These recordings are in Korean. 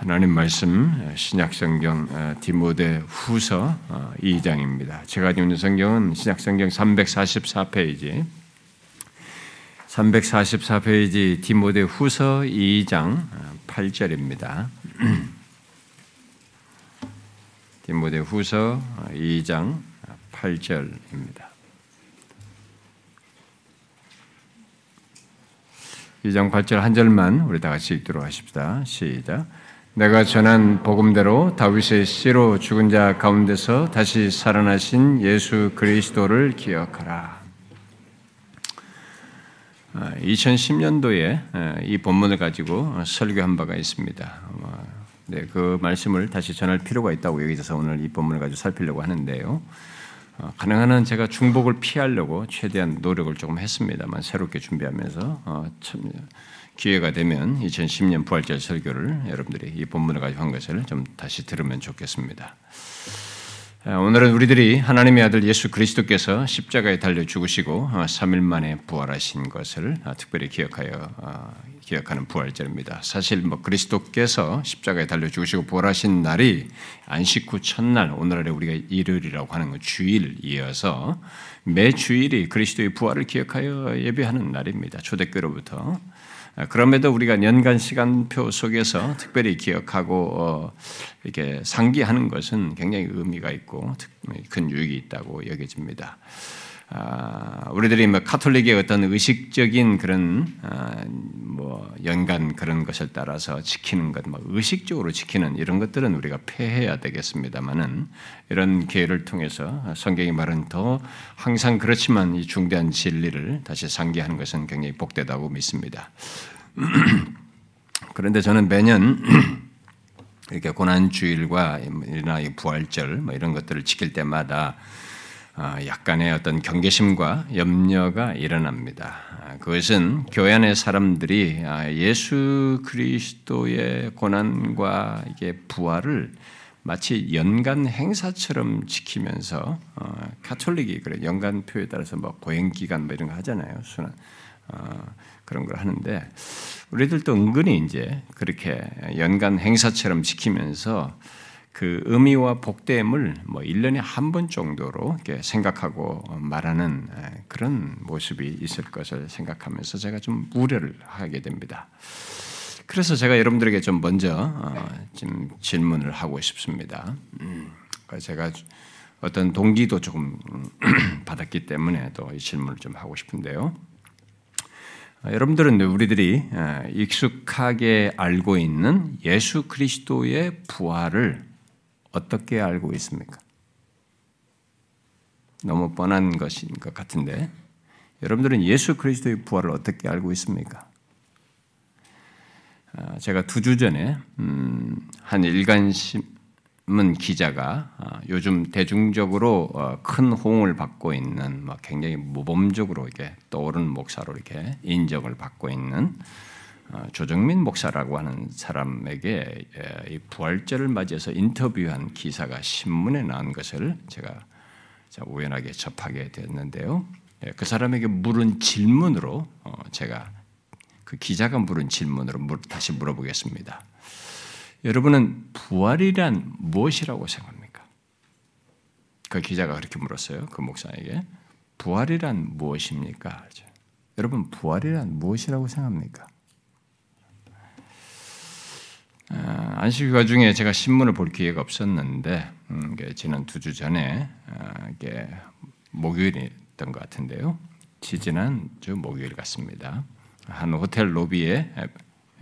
하나님 말씀 신약성경 디모데 후서 2장입니다. 제가 가지고 있는 성경은 신약성경 344페이지 344페이지 디모데 후서 2장 8절입니다. 디모데 후서 2장 8절입니다. 2장 8절 한 절만 우리 다 같이 읽도록 하십시다. 시작. 내가 전한 복음대로 다윗의 씨로 죽은 자 가운데서 다시 살아나신 예수 그리스도를 기억하라. 2010년도에 아, 이 본문을 가지고 설교한 바가 있습니다. 네, 그 말씀을 다시 전할 필요가 있다고 여기서 오늘 이 본문을 가지고 살피려고 하는데요. 어, 가능한 한 제가 중복을 피하려고 최대한 노력을 조금 했습니다만 새롭게 준비하면서 어, 참 기회가 되면 2010년 부활절 설교를 여러분들이 이 본문을 가지고 한 것을 좀 다시 들으면 좋겠습니다. 아, 오늘은 우리들이 하나님의 아들 예수 그리스도께서 십자가에 달려 죽으시고 3일 어, 만에 부활하신 것을 어, 특별히 기억하여 어, 기억하는 부활절입니다. 사실 뭐 그리스도께서 십자가에 달려 죽으시고 부활하신 날이 안식 후 첫날 오늘날에 우리가 일요일이라고 하는 건 주일이어서 매 주일이 그리스도의 부활을 기억하여 예배하는 날입니다. 초대교로부터 아, 그럼에도 우리가 연간 시간표 속에서 특별히 기억하고 어, 이렇게 상기하는 것은 굉장히 의미가 있고 큰 유익이 있다고 여겨집니다. 아, 우리들이 뭐 카톨릭의 어떤 의식적인 그런 아, 뭐 연간 그런 것을 따라서 지키는 것, 뭐 의식적으로 지키는 이런 것들은 우리가 폐해야 되겠습니다만은 이런 기회를 통해서 성경이 말은 더 항상 그렇지만 이 중대한 진리를 다시 상기하는 것은 굉장히 복되다고 믿습니다. 그런데 저는 매년 이렇게 고난 주일과 이나 부활절 뭐 이런 것들을 지킬 때마다 아, 약간의 어떤 경계심과 염려가 일어납니다. 아, 그것은 교회 안의 사람들이 아, 예수 그리스도의 고난과 이게 부활을 마치 연간 행사처럼 지키면서 어, 카톨릭이 그래 연간 표에 따라서 뭐 고행 기간 뭐 이런 거 하잖아요 순환 어, 그런 걸 하는데 우리들도 은근히 이제 그렇게 연간 행사처럼 지키면서 그 의미와 복됨을 뭐 1년에 한 번 정도로 이렇게 생각하고 말하는 그런 모습이 있을 것을 생각하면서 제가 좀 우려를 하게 됩니다. 그래서 제가 여러분들에게 좀 먼저 어, 좀 질문을 하고 싶습니다. 음, 제가 어떤 동기도 조금 받았기 때문에 또 이 질문을 좀 하고 싶은데요. 어, 여러분들은 우리들이 익숙하게 알고 있는 예수 그리스도의 부활을 어떻게 알고 있습니까? 너무 뻔한 것인 것 같은데 여러분들은 예수 그리스도의 부활을 어떻게 알고 있습니까? 아, 제가 두 주 전에 음, 한 일간신문 기자가 아, 요즘 대중적으로 어, 큰 호응을 받고 있는 굉장히 모범적으로 이렇게 떠오르는 목사로 이렇게 인정을 받고 있는 어, 조정민 목사라고 하는 사람에게 이 부활절을 맞이해서 인터뷰한 기사가 신문에 나온 것을 제가 우연하게 접하게 됐는데요. 예, 그 사람에게 물은 질문으로 어, 제가 그 기자가 물은 질문으로 다시 물어보겠습니다. 여러분은 부활이란 무엇이라고 생각합니까? 그 기자가 그렇게 물었어요. 그 목사에게 부활이란 무엇입니까? 여러분 부활이란 무엇이라고 생각합니까? 아, 안식일과 중에 제가 신문을 볼 기회가 없었는데 음, 지난 두 주 전에 아, 이게 목요일이었던 것 같은데요. 지지난 주 목요일 같습니다. 한 호텔 로비에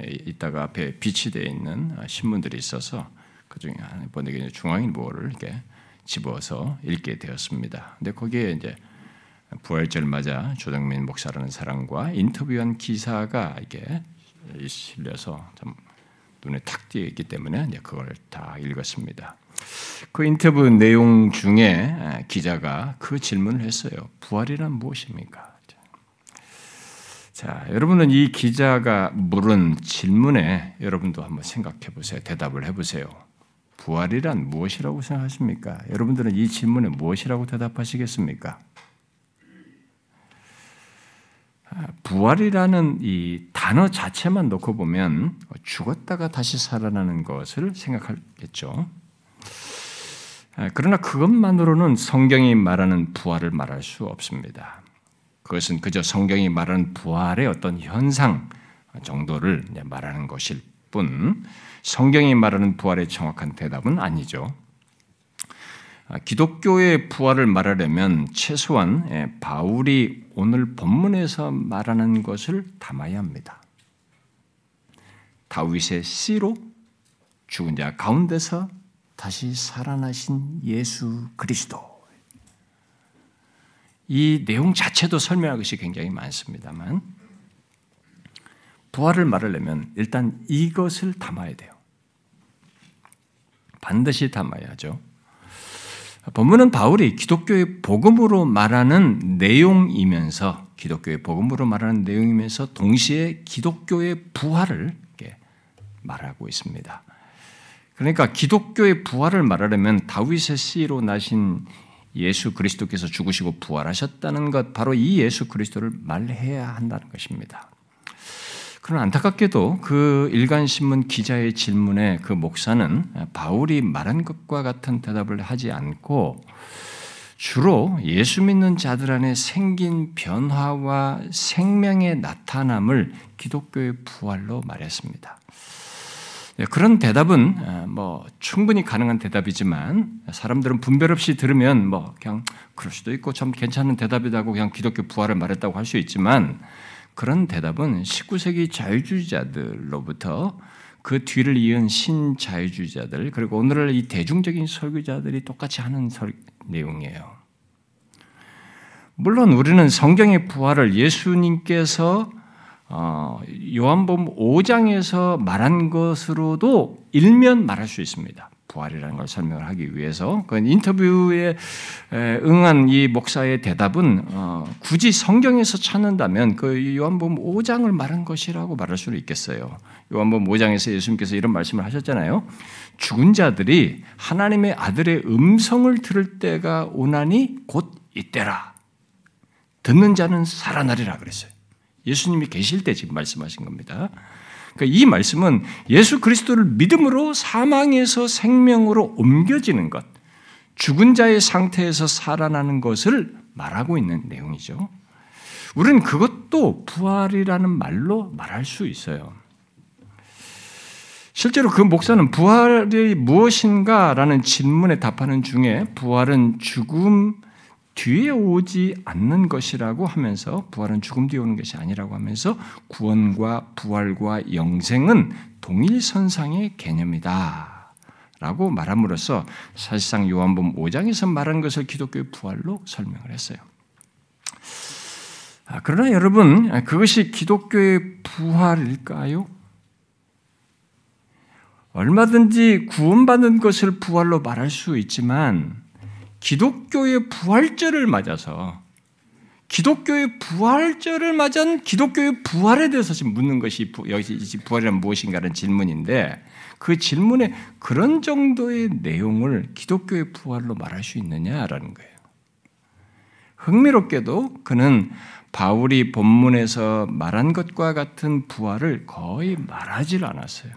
있다가 앞에 비치되어 있는 신문들이 있어서 그 중에 한 번에 중앙일보를 이렇게 집어서 읽게 되었습니다. 근데 거기에 이제 부활절 맞아 조정민 목사라는 사람과 인터뷰한 기사가 이게 실려서 좀 눈에 탁 띄어 있기 때문에 이제 그걸 다 읽었습니다. 그 인터뷰 내용 중에 기자가 그 질문을 했어요. 부활이란 무엇입니까? 자, 여러분은 이 기자가 물은 질문에 여러분도 한번 생각해 보세요. 대답을 해 보세요. 부활이란 무엇이라고 생각하십니까? 여러분들은 이 질문에 무엇이라고 대답하시겠습니까? 아, 부활이라는 이 단어 자체만 놓고 보면 죽었다가 다시 살아나는 것을 생각하겠죠. 아, 그러나 그것만으로는 성경이 말하는 부활을 말할 수 없습니다. 그것은 그저 성경이 말하는 부활의 어떤 현상 정도를 말하는 것일 뿐, 성경이 말하는 부활의 정확한 대답은 아니죠. 아, 기독교의 부활을 말하려면 최소한 예, 바울이 오늘 본문에서 말하는 것을 담아야 합니다. 다윗의 씨로 죽은 자 가운데서 다시 살아나신 예수 그리스도. 이 내용 자체도 설명할 것이 굉장히 많습니다만, 부활을 말하려면 일단 이것을 담아야 돼요. 반드시 담아야죠. 본문은 바울이 기독교의 복음으로 말하는 내용이면서 기독교의 복음으로 말하는 내용이면서 동시에 기독교의 부활을 말하고 있습니다. 그러니까 기독교의 부활을 말하려면 다윗의 씨로 나신 예수 그리스도께서 죽으시고 부활하셨다는 것, 바로 이 예수 그리스도를 말해야 한다는 것입니다. 그러나 안타깝게도 그 일간신문 기자의 질문에 그 목사는 바울이 말한 것과 같은 대답을 하지 않고 주로 예수 믿는 자들 안에 생긴 변화와 생명의 나타남을 기독교의 부활로 말했습니다. 네, 그런 대답은 뭐 충분히 가능한 대답이지만 사람들은 분별 없이 들으면 뭐 그냥 그럴 수도 있고 참 괜찮은 대답이라고 그냥 기독교 부활을 말했다고 할 수 있지만 그런 대답은 19세기 자유주의자들로부터 그 뒤를 이은 신자유주의자들 그리고 오늘날 이 대중적인 설교자들이 똑같이 하는 설, 내용이에요. 물론 우리는 성경의 부활을 예수님께서 어, 요한복음 5장에서 말한 것으로도 일면 말할 수 있습니다. 부활이라는 걸 설명을 하기 위해서 그 인터뷰에 응한 이 목사의 대답은 어, 굳이 성경에서 찾는다면 그 요한복음 5장을 말한 것이라고 말할 수는 있겠어요. 요한복음 5장에서 예수님께서 이런 말씀을 하셨잖아요. 죽은 자들이 하나님의 아들의 음성을 들을 때가 오나니 곧 이때라. 듣는 자는 살아나리라 그랬어요. 예수님이 계실 때 지금 말씀하신 겁니다. 그러니까 이 말씀은 예수 그리스도를 믿음으로 사망에서 생명으로 옮겨지는 것, 죽은 자의 상태에서 살아나는 것을 말하고 있는 내용이죠. 우리는 그것도 부활이라는 말로 말할 수 있어요. 실제로 그 목사는 부활이 무엇인가라는 질문에 답하는 중에 부활은 죽음 뒤에 오지 않는 것이라고 하면서 부활은 죽음 뒤에 오는 것이 아니라고 하면서 구원과 부활과 영생은 동일선상의 개념이다. 라고 말함으로써 사실상 요한복음 5장에서 말한 것을 기독교의 부활로 설명을 했어요. 아, 그러나 여러분, 그것이 기독교의 부활일까요? 얼마든지 구원받는 것을 부활로 말할 수 있지만 기독교의 부활절을 맞아서 기독교의 부활절을 맞은 기독교의 부활에 대해서 지금 묻는 것이 여기 부활이란 무엇인가라는 질문인데 그 질문에 그런 정도의 내용을 기독교의 부활로 말할 수 있느냐라는 거예요. 흥미롭게도 그는 바울이 본문에서 말한 것과 같은 부활을 거의 말하지 않았어요.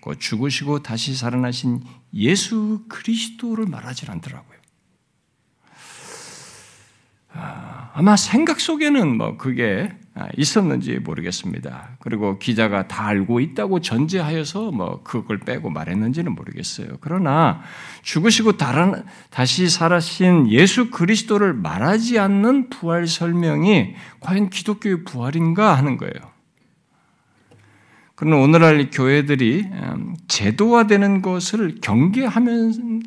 그 죽으시고 다시 살아나신 예수 그리스도를 말하지 않더라고요. 아, 아마 생각 속에는 뭐 그게 있었는지 모르겠습니다. 그리고 기자가 다 알고 있다고 전제하여서 뭐 그걸 빼고 말했는지는 모르겠어요. 그러나 죽으시고 다시 살아신 예수 그리스도를 말하지 않는 부활 설명이 과연 기독교의 부활인가 하는 거예요. 그러나 오늘날 교회들이 음, 제도화되는 것을 경계하면서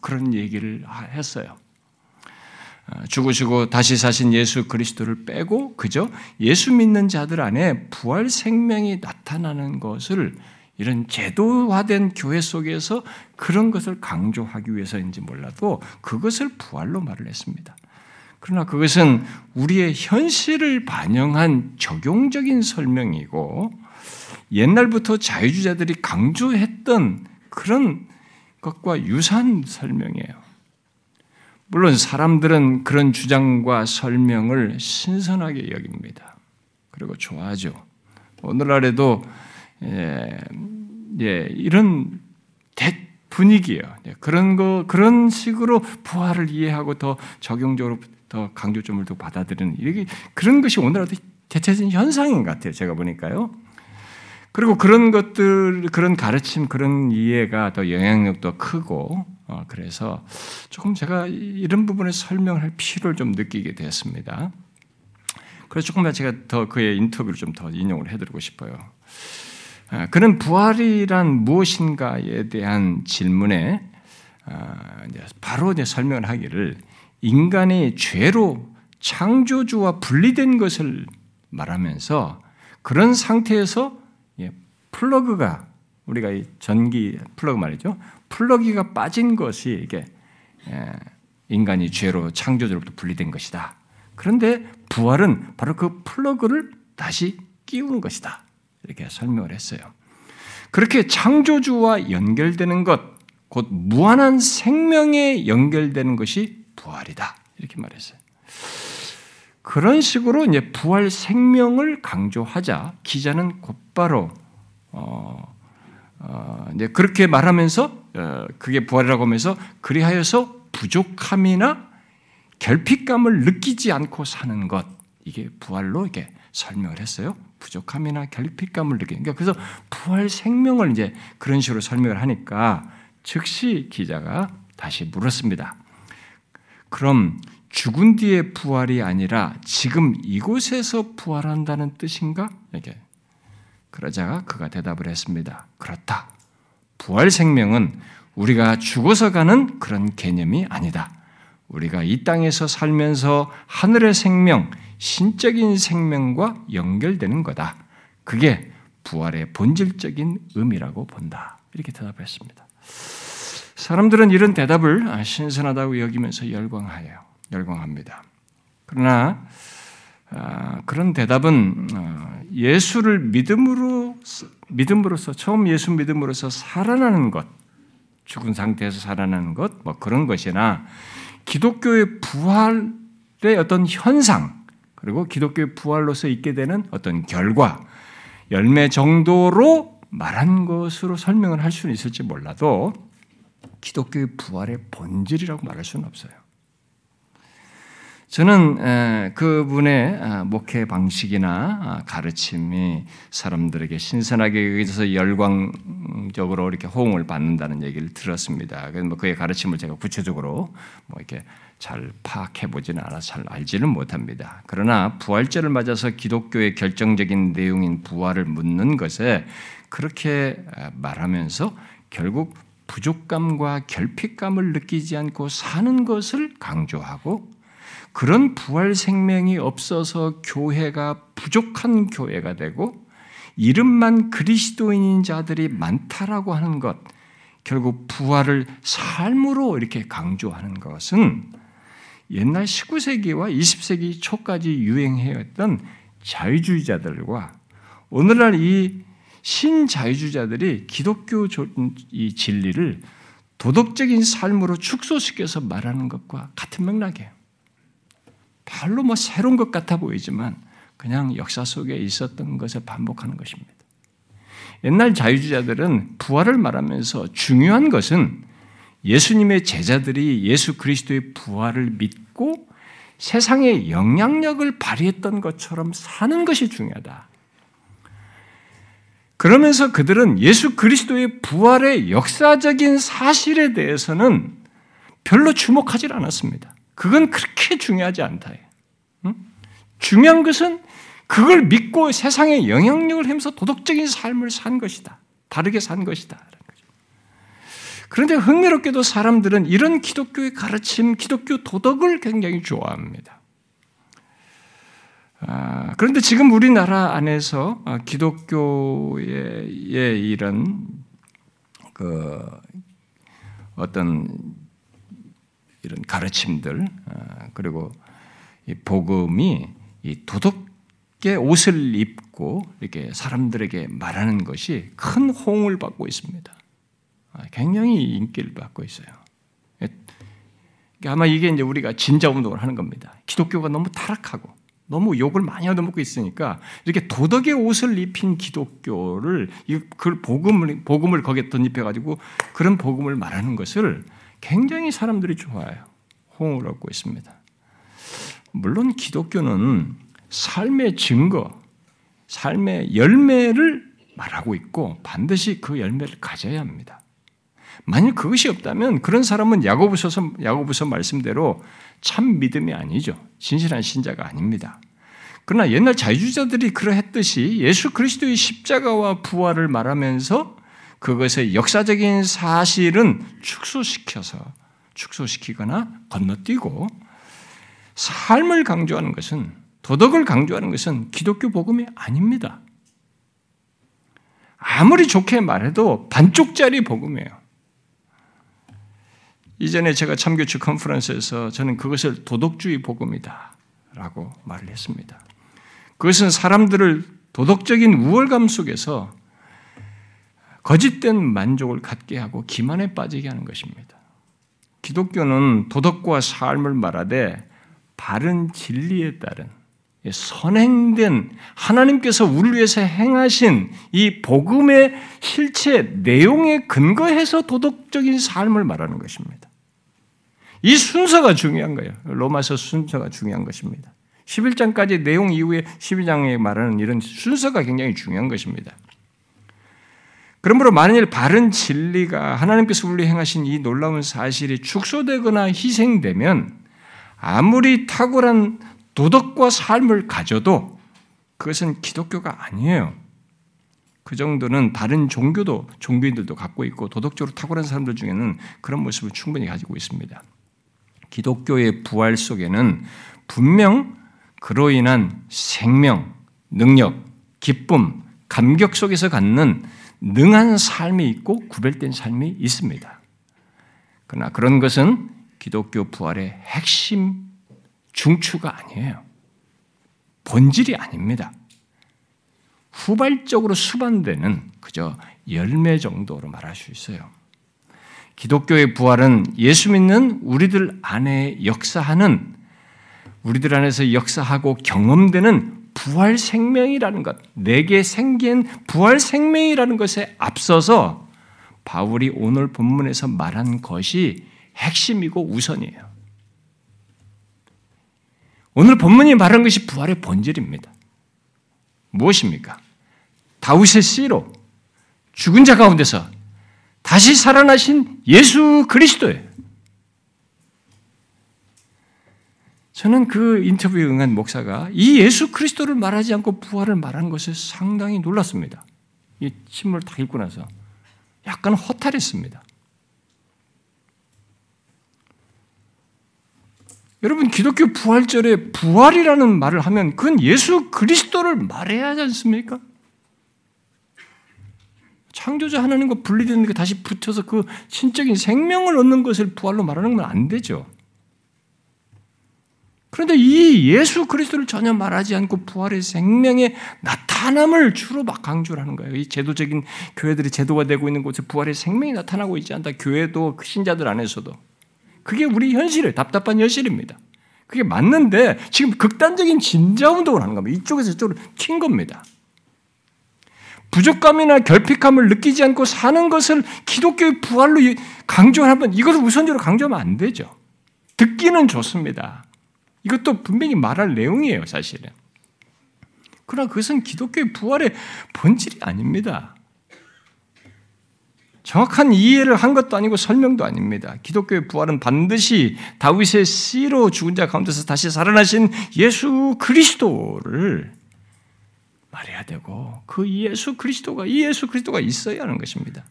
그런 얘기를 했어요. 어, 죽으시고 다시 사신 예수 그리스도를 빼고 그저 예수 믿는 자들 안에 부활 생명이 나타나는 것을 이런 제도화된 교회 속에서 그런 것을 강조하기 위해서인지 몰라도 그것을 부활로 말을 했습니다. 그러나 그것은 우리의 현실을 반영한 적용적인 설명이고 옛날부터 자유주자들이 강조했던 그런 것과 유사한 설명이에요. 물론 사람들은 그런 주장과 설명을 신선하게 여깁니다. 그리고 좋아하죠. 오늘날에도 예, 예, 이런 대, 분위기예요. 예, 그런 거 그런 식으로 부활을 이해하고 더 적용적으로 더 강조점을 더 받아들이는 이게 그런 것이 오늘날도 대체적인 현상인 것 같아요. 제가 보니까요. 그리고 그런 것들, 그런 가르침, 그런 이해가 더 영향력도 크고, 어, 그래서 조금 제가 이런 부분에 설명할 필요를 좀 느끼게 되었습니다. 그래서 조금 더 제가 더 그의 인터뷰를 좀 더 인용을 해드리고 싶어요. 아, 그는 부활이란 무엇인가에 대한 질문에 아, 바로 설명을 하기를 인간의 죄로 창조주와 분리된 것을 말하면서 그런 상태에서 플러그가 우리가 이 전기 플러그 말이죠. 플러그가 빠진 것이 이게 예, 인간이 죄로 창조주로부터 분리된 것이다. 그런데 부활은 바로 그 플러그를 다시 끼우는 것이다. 이렇게 설명을 했어요. 그렇게 창조주와 연결되는 것, 곧 무한한 생명에 연결되는 것이 부활이다. 이렇게 말했어요. 그런 식으로 이제 부활 생명을 강조하자 기자는 곧바로 어, 어, 이제 그렇게 말하면서 어, 그게 부활이라고 하면서 그리하여서 부족함이나 결핍감을 느끼지 않고 사는 것 이게 부활로 이렇게 설명을 했어요. 부족함이나 결핍감을 느끼는. 그러니까 그래서 부활 생명을 이제 그런 식으로 설명을 하니까 즉시 기자가 다시 물었습니다. 그럼 죽은 뒤의 부활이 아니라 지금 이곳에서 부활한다는 뜻인가? 이렇게 그러자 그가 대답을 했습니다. 그렇다. 부활 생명은 우리가 죽어서 가는 그런 개념이 아니다. 우리가 이 땅에서 살면서 하늘의 생명, 신적인 생명과 연결되는 거다. 그게 부활의 본질적인 의미라고 본다. 이렇게 대답했습니다. 사람들은 이런 대답을 신선하다고 여기면서 열광하여 열광합니다. 그러나 아, 그런 대답은 어, 예수를 믿음으로 믿음으로써 처음 예수 믿음으로써 살아나는 것, 죽은 상태에서 살아나는 것, 뭐 그런 것이나 기독교의 부활의 어떤 현상, 그리고 기독교의 부활로서 있게 되는 어떤 결과, 열매 정도로 말한 것으로 설명을 할 수는 있을지 몰라도 기독교의 부활의 본질이라고 말할 수는 없어요. 저는 그분의 아, 목회 방식이나 아, 가르침이 사람들에게 신선하게 여기서 열광적으로 이렇게 호응을 받는다는 얘기를 들었습니다. 뭐 그의 가르침을 제가 구체적으로 뭐 이렇게 잘 파악해 보지는 않아서 잘 알지는 못합니다. 그러나 부활절을 맞아서 기독교의 결정적인 내용인 부활을 묻는 것에 그렇게 아, 말하면서 결국 부족감과 결핍감을 느끼지 않고 사는 것을 강조하고 그런 부활 생명이 없어서 교회가 부족한 교회가 되고 이름만 그리스도인인 자들이 많다라고 하는 것, 결국 부활을 삶으로 이렇게 강조하는 것은 옛날 19세기와 20세기 초까지 유행해왔던 자유주의자들과 오늘날 이 신자유주의자들이 기독교 이 진리를 도덕적인 삶으로 축소시켜서 말하는 것과 같은 맥락이에요. 별로 뭐 새로운 것 같아 보이지만 그냥 역사 속에 있었던 것을 반복하는 것입니다. 옛날 자유주의자들은 부활을 말하면서 중요한 것은 예수님의 제자들이 예수 그리스도의 부활을 믿고 세상에 영향력을 발휘했던 것처럼 사는 것이 중요하다. 그러면서 그들은 예수 그리스도의 부활의 역사적인 사실에 대해서는 별로 주목하지 않았습니다. 그건 그렇게 중요하지 않다. 응? 중요한 것은 그걸 믿고 세상에 영향력을 하면서 도덕적인 삶을 산 것이다. 다르게 산 것이다. 그런데 흥미롭게도 사람들은 이런 기독교의 가르침, 기독교 도덕을 굉장히 좋아합니다. 아, 그런데 지금 우리나라 안에서 아, 기독교의 이런 그 어떤 이런 가르침들 아, 그리고 이 복음이 이 도덕의 옷을 입고 이렇게 사람들에게 말하는 것이 큰 호응을 받고 있습니다. 아, 굉장히 인기를 받고 있어요. 예, 아마 이게 이제 우리가 진자 운동을 하는 겁니다. 기독교가 너무 타락하고 너무 욕을 많이 얻어먹고 있으니까 이렇게 도덕의 옷을 입힌 기독교를 그 복음을 복음을 거기에 덧입혀 가지고 그런 복음을 말하는 것을 굉장히 사람들이 좋아해요. 호응을 얻고 있습니다. 물론 기독교는 삶의 증거, 삶의 열매를 말하고 있고 반드시 그 열매를 가져야 합니다. 만일 그것이 없다면 그런 사람은 야고보서 야고보서 말씀대로 참 믿음이 아니죠. 진실한 신자가 아닙니다. 그러나 옛날 자유주의자들이 그러했듯이 예수 그리스도의 십자가와 부활을 말하면서 그것의 역사적인 사실은 축소시켜서 축소시키거나 건너뛰고 삶을 강조하는 것은 도덕을 강조하는 것은 기독교 복음이 아닙니다. 아무리 좋게 말해도 반쪽짜리 복음이에요. 이전에 제가 참교추 컨퍼런스에서 저는 그것을 도덕주의 복음이다 라고 말을 했습니다. 그것은 사람들을 도덕적인 우월감 속에서 거짓된 만족을 갖게 하고 기만에 빠지게 하는 것입니다. 기독교는 도덕과 삶을 말하되 바른 진리에 따른 선행된 하나님께서 우리를 위해서 행하신 이 복음의 실체 내용에 근거해서 도덕적인 삶을 말하는 것입니다. 이 순서가 중요한 거예요. 로마서 순서가 중요한 것입니다. 11장까지 내용 이후에 12장에 말하는 이런 순서가 굉장히 중요한 것입니다. 그러므로 만일 바른 진리가 하나님께서 우리 행하신 이 놀라운 사실이 축소되거나 희생되면 아무리 탁월한 도덕과 삶을 가져도 그것은 기독교가 아니에요. 그 정도는 다른 종교도 종교인들도 갖고 있고 도덕적으로 탁월한 사람들 중에는 그런 모습을 충분히 가지고 있습니다. 기독교의 부활 속에는 분명 그로 인한 생명, 능력, 기쁨, 감격 속에서 갖는 능한 삶이 있고 구별된 삶이 있습니다. 그러나 그런 것은 기독교 부활의 핵심 중추가 아니에요. 본질이 아닙니다. 후발적으로 수반되는 그저 열매 정도로 말할 수 있어요. 기독교의 부활은 예수 믿는 우리들 안에 역사하는 우리들 안에서 역사하고 경험되는 부활 생명이라는 것, 내게 생긴 부활 생명이라는 것에 앞서서 바울이 오늘 본문에서 말한 것이 핵심이고 우선이에요. 오늘 본문이 말한 것이 부활의 본질입니다. 무엇입니까? 다윗의 씨로 죽은 자 가운데서 다시 살아나신 예수 그리스도예요. 저는 그 인터뷰에 응한 목사가 이 예수 그리스도를 말하지 않고 부활을 말한 것에 상당히 놀랐습니다. 이 침을 다 읽고 나서 약간 허탈했습니다. 여러분 기독교 부활절에 부활이라는 말을 하면 그건 예수 그리스도를 말해야 하지 않습니까? 창조자 하나님과 분리되는 게 다시 붙여서 그 신적인 생명을 얻는 것을 부활로 말하는 건 안 되죠. 그런데 이 예수 그리스도를 전혀 말하지 않고 부활의 생명의 나타남을 주로 막 강조를 하는 거예요. 이 제도적인 교회들이 제도가 되고 있는 곳에 부활의 생명이 나타나고 있지 않다. 교회도 그 신자들 안에서도. 그게 우리 현실이에요. 답답한 현실입니다. 그게 맞는데 지금 극단적인 진자 운동을 하는 겁니다. 이쪽에서 이쪽으로 튄 겁니다. 부족감이나 결핍감을 느끼지 않고 사는 것을 기독교의 부활로 강조하면 이것을 우선적으로 강조하면 안 되죠. 듣기는 좋습니다. 이것도 분명히 말할 내용이에요, 사실은. 그러나 그것은 기독교의 부활의 본질이 아닙니다. 정확한 이해를 한 것도 아니고 설명도 아닙니다. 기독교의 부활은 반드시 다윗의 씨로 죽은 자 가운데서 다시 살아나신 예수 그리스도를 말해야 되고 그 예수 그리스도가 이 예수 그리스도가 있어야 하는 것입니다.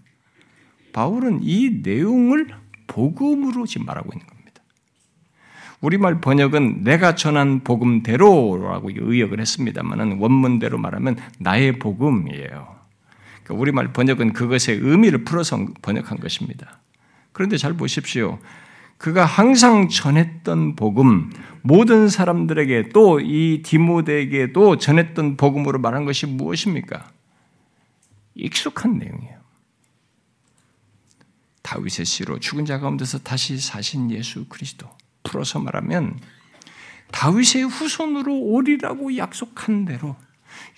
바울은 이 내용을 복음으로 지금 말하고 있는 겁니다. 우리말 번역은 내가 전한 복음대로라고 의역을 했습니다만은 원문대로 말하면 나의 복음이에요. 그러니까 우리말 번역은 그것의 의미를 풀어서 번역한 것입니다. 그런데 잘 보십시오. 그가 항상 전했던 복음, 모든 사람들에게 또 이 디모데에게도 전했던 복음으로 말한 것이 무엇입니까? 익숙한 내용이에요. 다윗의 씨로 죽은 자 가운데서 다시 사신 예수 그리스도. 풀어서 말하면 다윗의 후손으로 오리라고 약속한 대로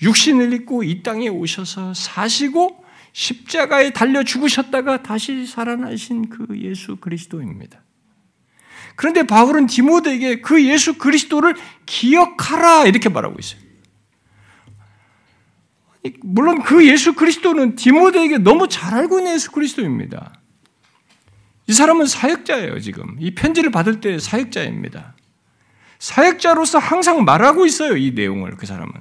육신을 입고 이 땅에 오셔서 사시고 십자가에 달려 죽으셨다가 다시 살아나신 그 예수 그리스도입니다. 그런데 바울은 디모데에게 그 예수 그리스도를 기억하라 이렇게 말하고 있어요. 물론 그 예수 그리스도는 디모데에게 너무 잘 알고 있는 예수 그리스도입니다. 이 사람은 사역자예요, 지금. 이 편지를 받을 때 사역자입니다. 사역자로서 항상 말하고 있어요, 이 내용을, 그 사람은.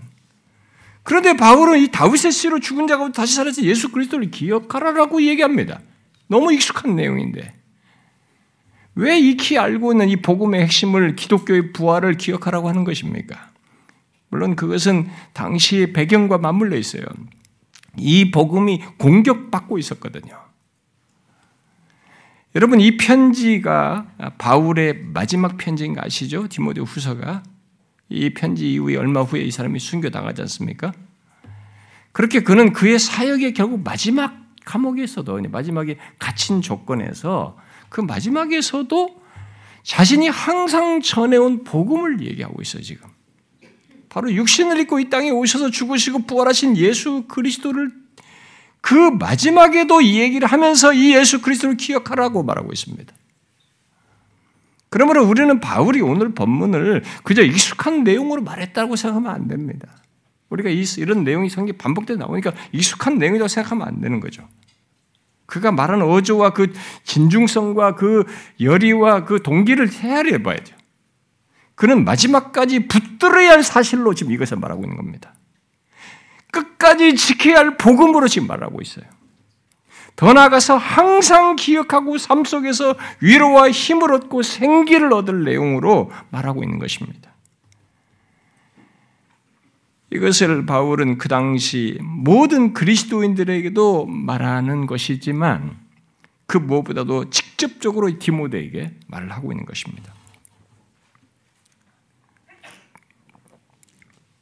그런데 바울은 이 다윗의 씨로 죽은 자가 다시 살아서 예수 그리스도를 기억하라라고 얘기합니다. 너무 익숙한 내용인데. 왜 익히 알고 있는 이 복음의 핵심을 기독교의 부활을 기억하라고 하는 것입니까? 물론 그것은 당시의 배경과 맞물려 있어요. 이 복음이 공격받고 있었거든요. 여러분 이 편지가 바울의 마지막 편지인 거 아시죠? 디모데 후서가 이 편지 이후에 얼마 후에 이 사람이 순교 당하지 않습니까? 그렇게 그는 그의 사역의 결국 마지막 감옥에서도 마지막에 갇힌 조건에서 그 마지막에서도 자신이 항상 전해온 복음을 얘기하고 있어요 지금. 바로 육신을 입고 이 땅에 오셔서 죽으시고 부활하신 예수 그리스도를 그 마지막에도 이 얘기를 하면서 이 예수 그리스도를 기억하라고 말하고 있습니다. 그러므로 우리는 바울이 오늘 본문을 그저 익숙한 내용으로 말했다고 생각하면 안 됩니다. 우리가 이런 내용이 성경 반복돼 나오니까 익숙한 내용이라고 생각하면 안 되는 거죠. 그가 말하는 어조와 그 진중성과 그 열의와 그 동기를 헤아려 봐야죠. 그는 마지막까지 붙들어야 할 사실로 지금 이것을 말하고 있는 겁니다. 끝까지 지켜야 할 복음으로 지금 말하고 있어요. 더 나아가서 항상 기억하고 삶 속에서 위로와 힘을 얻고 생기를 얻을 내용으로 말하고 있는 것입니다. 이것을 바울은 그 당시 모든 그리스도인들에게도 말하는 것이지만 그 무엇보다도 직접적으로 디모데에게 말을 하고 있는 것입니다.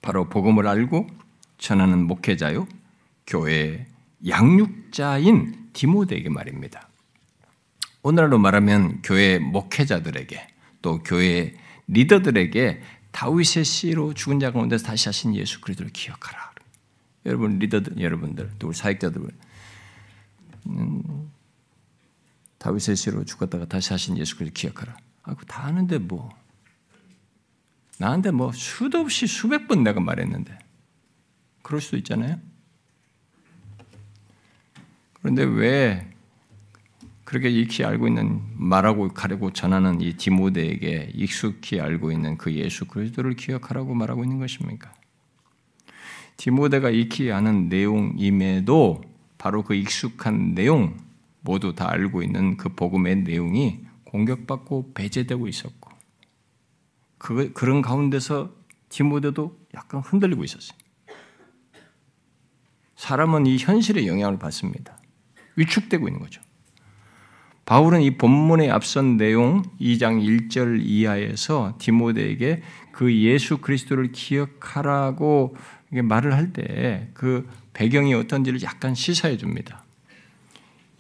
바로 복음을 알고 전하는 목회자요, 교회 양육자인 디모데에게 말입니다. 오늘날로 말하면 교회 목회자들에게 또 교회 리더들에게 다윗의 씨로 죽은 자 가운데서 다시 하신 예수 그리스도를 기억하라. 여러분 리더들 여러분들 또 우리 사역자들 음, 다윗의 씨로 죽었다가 다시 하신 예수 그리스도 기억하라. 아, 그다 아는데 뭐 나한테 뭐 수도 없이 수백 번 내가 말했는데 그럴 수도 있잖아요. 그런데 왜 그렇게 익히 알고 있는 말하고 가려고 전하는 이 디모데에게 익숙히 알고 있는 그 예수 그리스도를 기억하라고 말하고 있는 것입니까? 디모데가 익히 아는 내용임에도 바로 그 익숙한 내용 모두 다 알고 있는 그 복음의 내용이 공격받고 배제되고 있었고 그, 그런 가운데서 디모데도 약간 흔들리고 있었어요. 사람은 이 현실의 영향을 받습니다. 위축되고 있는 거죠. 바울은 이 본문의 앞선 내용 2장 1절 이하에서 디모데에게 그 예수 그리스도를 기억하라고 말을 할 때 그 배경이 어떤지를 약간 시사해 줍니다.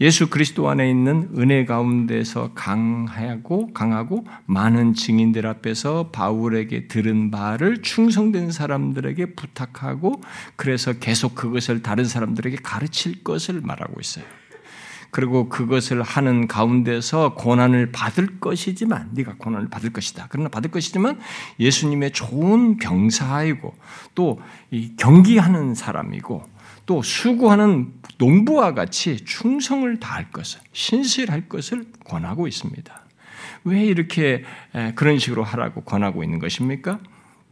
예수 그리스도 안에 있는 은혜 가운데서 강하고 강하고 많은 증인들 앞에서 바울에게 들은 바를 충성된 사람들에게 부탁하고 그래서 계속 그것을 다른 사람들에게 가르칠 것을 말하고 있어요. 그리고 그것을 하는 가운데서 고난을 받을 것이지만 네가 고난을 받을 것이다. 그러나 받을 것이지만 예수님의 좋은 병사이고 또 경기하는 사람이고 또 수고하는 농부와 같이 충성을 다할 것을, 신실할 것을 권하고 있습니다. 왜 이렇게 그런 식으로 하라고 권하고 있는 것입니까?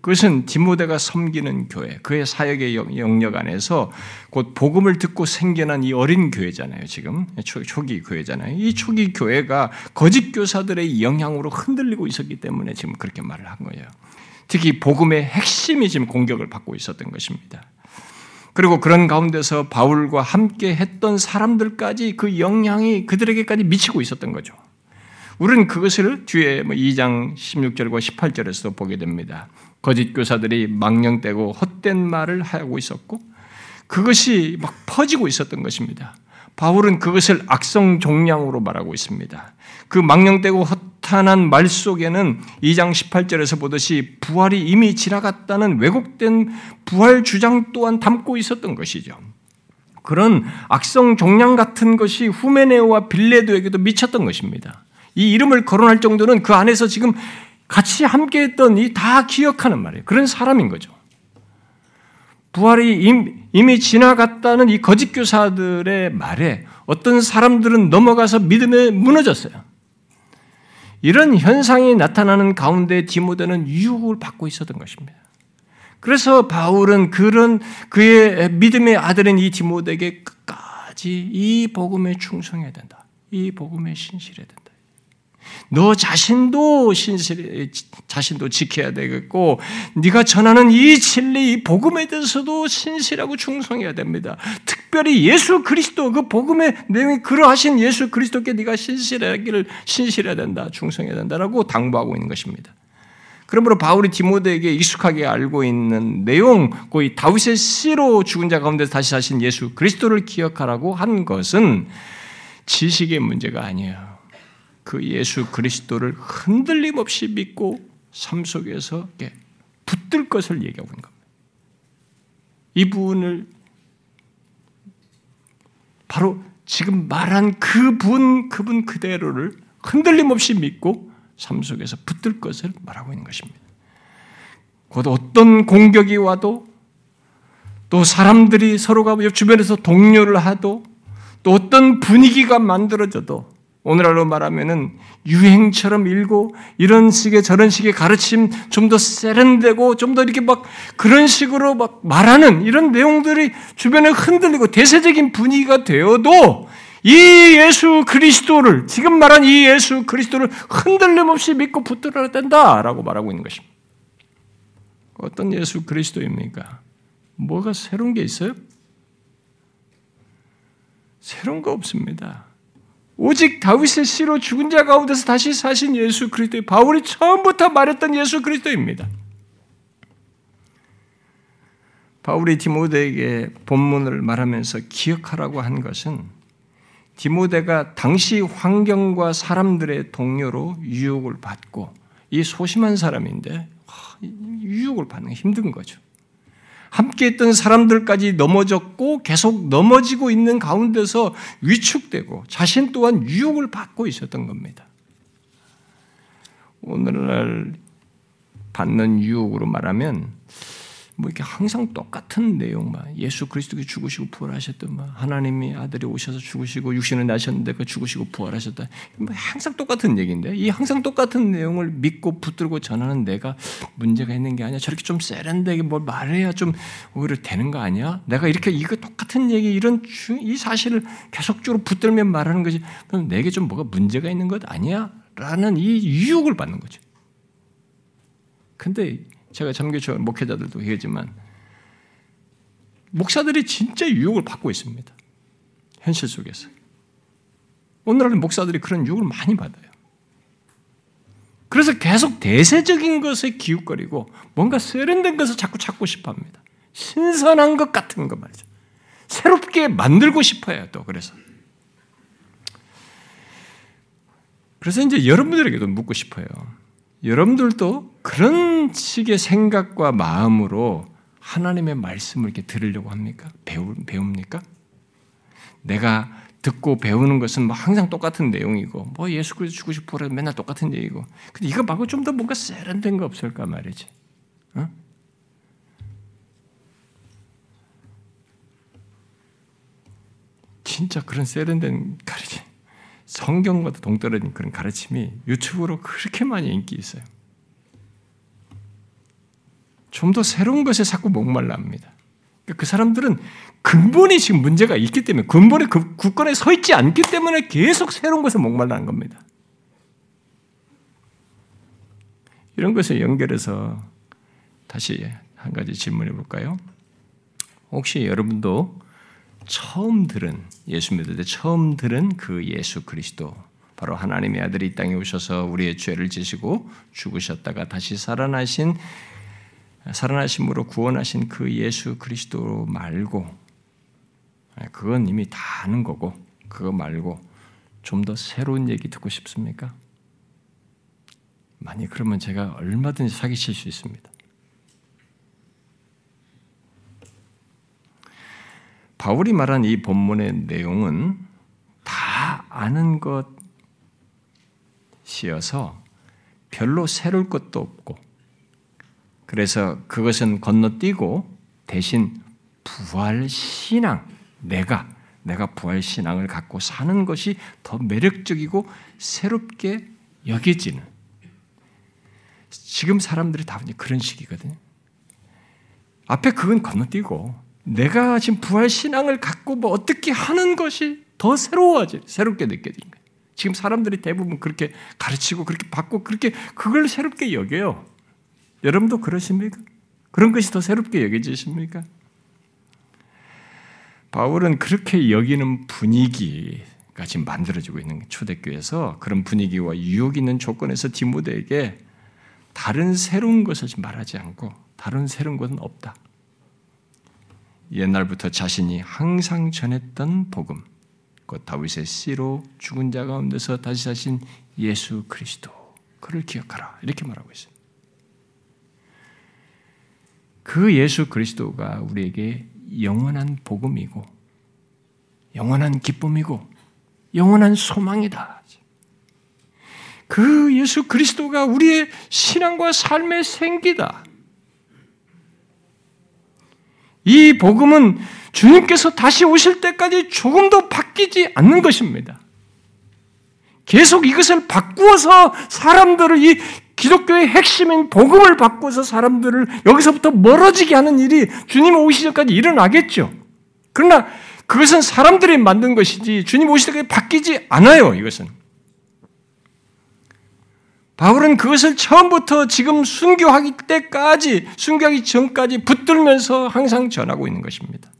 그것은 디모데가 섬기는 교회, 그의 사역의 영역 안에서 곧 복음을 듣고 생겨난 이 어린 교회잖아요. 지금 초기 교회잖아요. 이 초기 교회가 거짓 교사들의 영향으로 흔들리고 있었기 때문에 지금 그렇게 말을 한 거예요. 특히 복음의 핵심이 지금 공격을 받고 있었던 것입니다. 그리고 그런 가운데서 바울과 함께 했던 사람들까지 그 영향이 그들에게까지 미치고 있었던 거죠. 우리는 그것을 뒤에 2장 뭐 16절과 18절에서도 보게 됩니다. 거짓 교사들이 망령되고 헛된 말을 하고 있었고 그것이 막 퍼지고 있었던 것입니다. 바울은 그것을 악성 종량으로 말하고 있습니다. 그 망령되고 나타난 말 속에는 2장 18절에서 보듯이 부활이 이미 지나갔다는 왜곡된 부활 주장 또한 담고 있었던 것이죠. 그런 악성 종양 같은 것이 후메네오와 빌레도에게도 미쳤던 것입니다. 이 이름을 거론할 정도는 그 안에서 지금 같이 함께 했던 이 다 기억하는 말이에요. 그런 사람인 거죠. 부활이 이미 지나갔다는 이 거짓 교사들의 말에 어떤 사람들은 넘어가서 믿음에 무너졌어요. 이런 현상이 나타나는 가운데 디모데는 유혹을 받고 있었던 것입니다. 그래서 바울은 그런 그의 믿음의 아들인 이 디모데에게 끝까지 이 복음에 충성해야 된다. 이 복음에 신실해야 된다. 너 자신도 신실 자신도 지켜야 되겠고 네가 전하는 이 진리 이 복음에 대해서도 신실하고 충성해야 됩니다. 특별히 예수 그리스도 그 복음의 내용이 그러하신 예수 그리스도께 네가 신실하기를 신실해야 된다. 충성해야 된다라고 당부하고 있는 것입니다. 그러므로 바울이 디모데에게 익숙하게 알고 있는 내용, 거의 다윗의 씨로 죽은 자 가운데 다시 하신 예수 그리스도를 기억하라고 한 것은 지식의 문제가 아니에요. 그 예수 그리스도를 흔들림 없이 믿고 삶 속에서 붙들 것을 얘기하고 있는 겁니다. 이 부분을 바로 지금 말한 그분, 그분 그대로를 흔들림 없이 믿고 삶 속에서 붙들 것을 말하고 있는 것입니다. 곧 어떤 공격이 와도 또 사람들이 서로가 주변에서 동료를 하도 또 어떤 분위기가 만들어져도 오늘날로 말하면은 유행처럼 일고 이런 식의 저런 식의 가르침 좀 더 세련되고 좀 더 이렇게 막 그런 식으로 막 말하는 이런 내용들이 주변에 흔들리고 대세적인 분위기가 되어도 이 예수 그리스도를 지금 말한 이 예수 그리스도를 흔들림 없이 믿고 붙들어야 된다라고 말하고 있는 것입니다. 어떤 예수 그리스도입니까? 뭐가 새로운 게 있어요? 새로운 거 없습니다. 오직 다윗의 씨로 죽은 자 가운데서 다시 사신 예수 그리스도의 바울이 처음부터 말했던 예수 그리스도입니다. 바울이 디모데에게 본문을 말하면서 기억하라고 한 것은 디모데가 당시 환경과 사람들의 동료로 유혹을 받고 이 소심한 사람인데 유혹을 받는 게 힘든 거죠. 함께 했던 사람들까지 넘어졌고 계속 넘어지고 있는 가운데서 위축되고 자신 또한 유혹을 받고 있었던 겁니다. 오늘날 받는 유혹으로 말하면 뭐 이렇게 항상 똑같은 내용만 예수 그리스도께 죽으시고 부활하셨던 막 하나님이 아들이 오셔서 죽으시고 육신을 나셨는데 그 죽으시고 부활하셨다. 뭐 항상 똑같은 얘기인데 이 항상 똑같은 내용을 믿고 붙들고 전하는 내가 문제가 있는 게 아니야. 저렇게 좀 세련되게 뭘 말해야 좀 오히려 되는 거 아니야? 내가 이렇게 이거 똑같은 얘기 이런 이 사실을 계속적으로 붙들면 말하는 것이 그럼 내게 좀 뭐가 문제가 있는 것 아니야? 라는 이 유혹을 받는 거죠. 근데 제가 참교처 목회자들도 얘기하지만 목사들이 진짜 유혹을 받고 있습니다. 현실 속에서. 오늘날 목사들이 그런 유혹을 많이 받아요. 그래서 계속 대세적인 것에 기웃거리고 뭔가 세련된 것을 자꾸 찾고 싶어 합니다. 신선한 것 같은 거 말이죠. 새롭게 만들고 싶어요, 또 그래서. 그래서 이제 여러분들에게도 묻고 싶어요. 여러분들도 그런 식의 생각과 마음으로 하나님의 말씀을 이렇게 들으려고 합니까? 배우, 배웁니까? 내가 듣고 배우는 것은 뭐 항상 똑같은 내용이고, 뭐 예수 그리스도 죽고 싶어 라 맨날 똑같은 얘기고. 근데 이거 말고 좀 더 뭔가 세련된 거 없을까 말이지. 어? 진짜 그런 세련된 가르침. 성경과도 동떨어진 그런 가르침이 유튜브로 그렇게 많이 인기 있어요. 좀 더 새로운 것에 자꾸 목말라 합니다. 그러니까 그 사람들은 근본이 지금 문제가 있기 때문에 근본의 그 굳건에 서 있지 않기 때문에 계속 새로운 것에 목말라는 겁니다. 이런 것을 연결해서 다시 한 가지 질문해 볼까요? 혹시 여러분도 처음 들은 예수 믿을 때 처음 들은 그 예수 그리스도 바로 하나님의 아들이 이 땅에 오셔서 우리의 죄를 지시고 죽으셨다가 다시 살아나신 살아나심으로 구원하신 그 예수 그리스도 말고 그건 이미 다 아는 거고 그거 말고 좀 더 새로운 얘기 듣고 싶습니까? 많이 그러면 제가 얼마든지 사기칠 수 있습니다. 바울이 말한 이 본문의 내용은 다 아는 것이어서 별로 새로울 것도 없고 그래서 그것은 건너뛰고 대신 부활 신앙 내가 내가 부활 신앙을 갖고 사는 것이 더 매력적이고 새롭게 여겨지는 지금 사람들이 다 그런 식이거든요. 앞에 그건 건너뛰고 내가 지금 부활 신앙을 갖고 뭐 어떻게 하는 것이 더 새로워지, 새롭게 느껴지는 거예요. 지금 사람들이 대부분 그렇게 가르치고 그렇게 받고 그렇게 그걸 새롭게 여겨요. 여러분도 그러십니까? 그런 것이 더 새롭게 여겨지십니까? 바울은 그렇게 여기는 분위기가 지금 만들어지고 있는 초대교회에서 그런 분위기와 유혹 있는 조건에서 디모데에게 다른 새로운 것을 말하지 않고 다른 새로운 것은 없다. 옛날부터 자신이 항상 전했던 복음, 곧 다윗의 씨로 죽은 자 가운데서 다시 사신 예수 그리스도, 그를 기억하라 이렇게 말하고 있습니다. 그 예수 그리스도가 우리에게 영원한 복음이고, 영원한 기쁨이고, 영원한 소망이다. 그 예수 그리스도가 우리의 신앙과 삶의 생기다. 이 복음은 주님께서 다시 오실 때까지 조금도 바뀌지 않는 것입니다. 계속 이것을 바꾸어서 사람들을 이 기독교의 핵심인 복음을 바꾸어서 사람들을 여기서부터 멀어지게 하는 일이 주님 오시기 전까지 일어나겠죠. 그러나 그것은 사람들이 만든 것이지 주님 오실 때까지 바뀌지 않아요. 이것은. 바울은 그것을 처음부터 지금 순교하기 때까지, 순교하기 전까지 붙들면서 항상 전하고 있는 것입니다.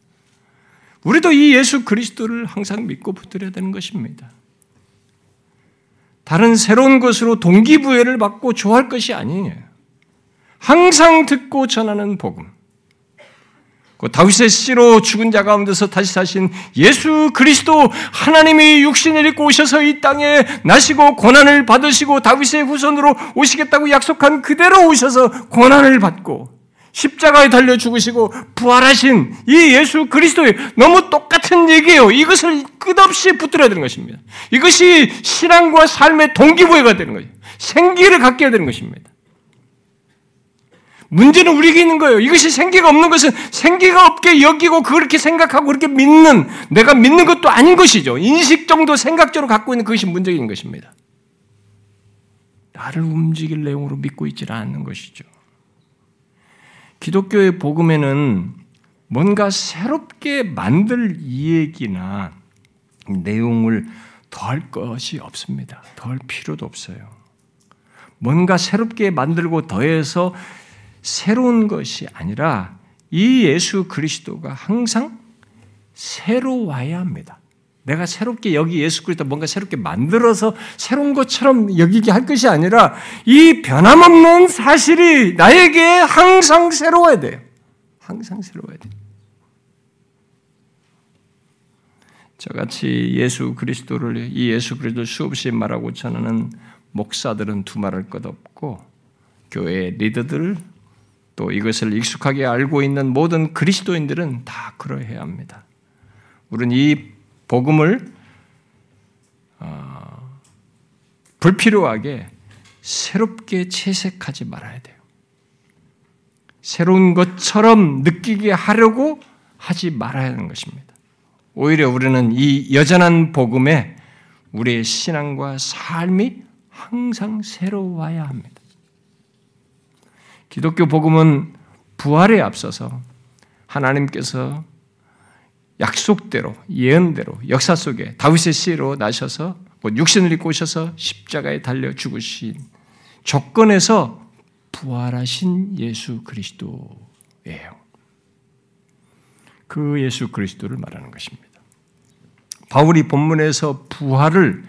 우리도 이 예수 그리스도를 항상 믿고 붙들어야 되는 것입니다. 다른 새로운 것으로 동기부여를 받고 좋아할 것이 아니에요. 항상 듣고 전하는 복음. 그 다윗의 씨로 죽은 자 가운데서 다시 사신 예수 그리스도 하나님이 육신을 입고 오셔서 이 땅에 나시고 고난을 받으시고 다윗의 후손으로 오시겠다고 약속한 그대로 오셔서 고난을 받고 십자가에 달려 죽으시고 부활하신 이 예수 그리스도의 너무 똑같은 얘기예요. 이것을 끝없이 붙들어야 되는 것입니다. 이것이 신앙과 삶의 동기부여가 되는 거예요. 생기를 갖게 되는 것입니다. 문제는 우리에게 있는 거예요. 이것이 생기가 없는 것은 생기가 없게 여기고 그렇게 생각하고 그렇게 믿는 내가 믿는 것도 아닌 것이죠. 인식 정도 생각적으로 갖고 있는 그것이 문제인 것입니다. 나를 움직일 내용으로 믿고 있지 않는 것이죠. 기독교의 복음에는 뭔가 새롭게 만들 이야기나 내용을 더할 것이 없습니다. 더할 필요도 없어요. 뭔가 새롭게 만들고 더해서 새로운 것이 아니라 이 예수 그리스도가 항상 새로와야 합니다. 내가 새롭게 여기 예수 그리스도 뭔가 새롭게 만들어서 새로운 것처럼 여기게 할 것이 아니라 이 변함없는 사실이 나에게 항상 새로워야 돼요. 항상 새로워야 돼요. 저같이 예수 그리스도를 이 예수 그리스도를 수없이 말하고 전하는 목사들은 두말할 것 없고 교회 리더들 또 이것을 익숙하게 알고 있는 모든 그리스도인들은 다 그러해야 합니다. 우리는 이 복음을 어, 불필요하게 새롭게 채색하지 말아야 돼요. 새로운 것처럼 느끼게 하려고 하지 말아야 하는 것입니다. 오히려 우리는 이 여전한 복음에 우리의 신앙과 삶이 항상 새로워야 합니다. 기독교 복음은 부활에 앞서서 하나님께서 약속대로 예언대로 역사 속에 다윗의 씨로 나셔서 육신을 입고 오셔서 십자가에 달려 죽으신 조건에서 부활하신 예수 그리스도예요. 그 예수 그리스도를 말하는 것입니다. 바울이 본문에서 부활을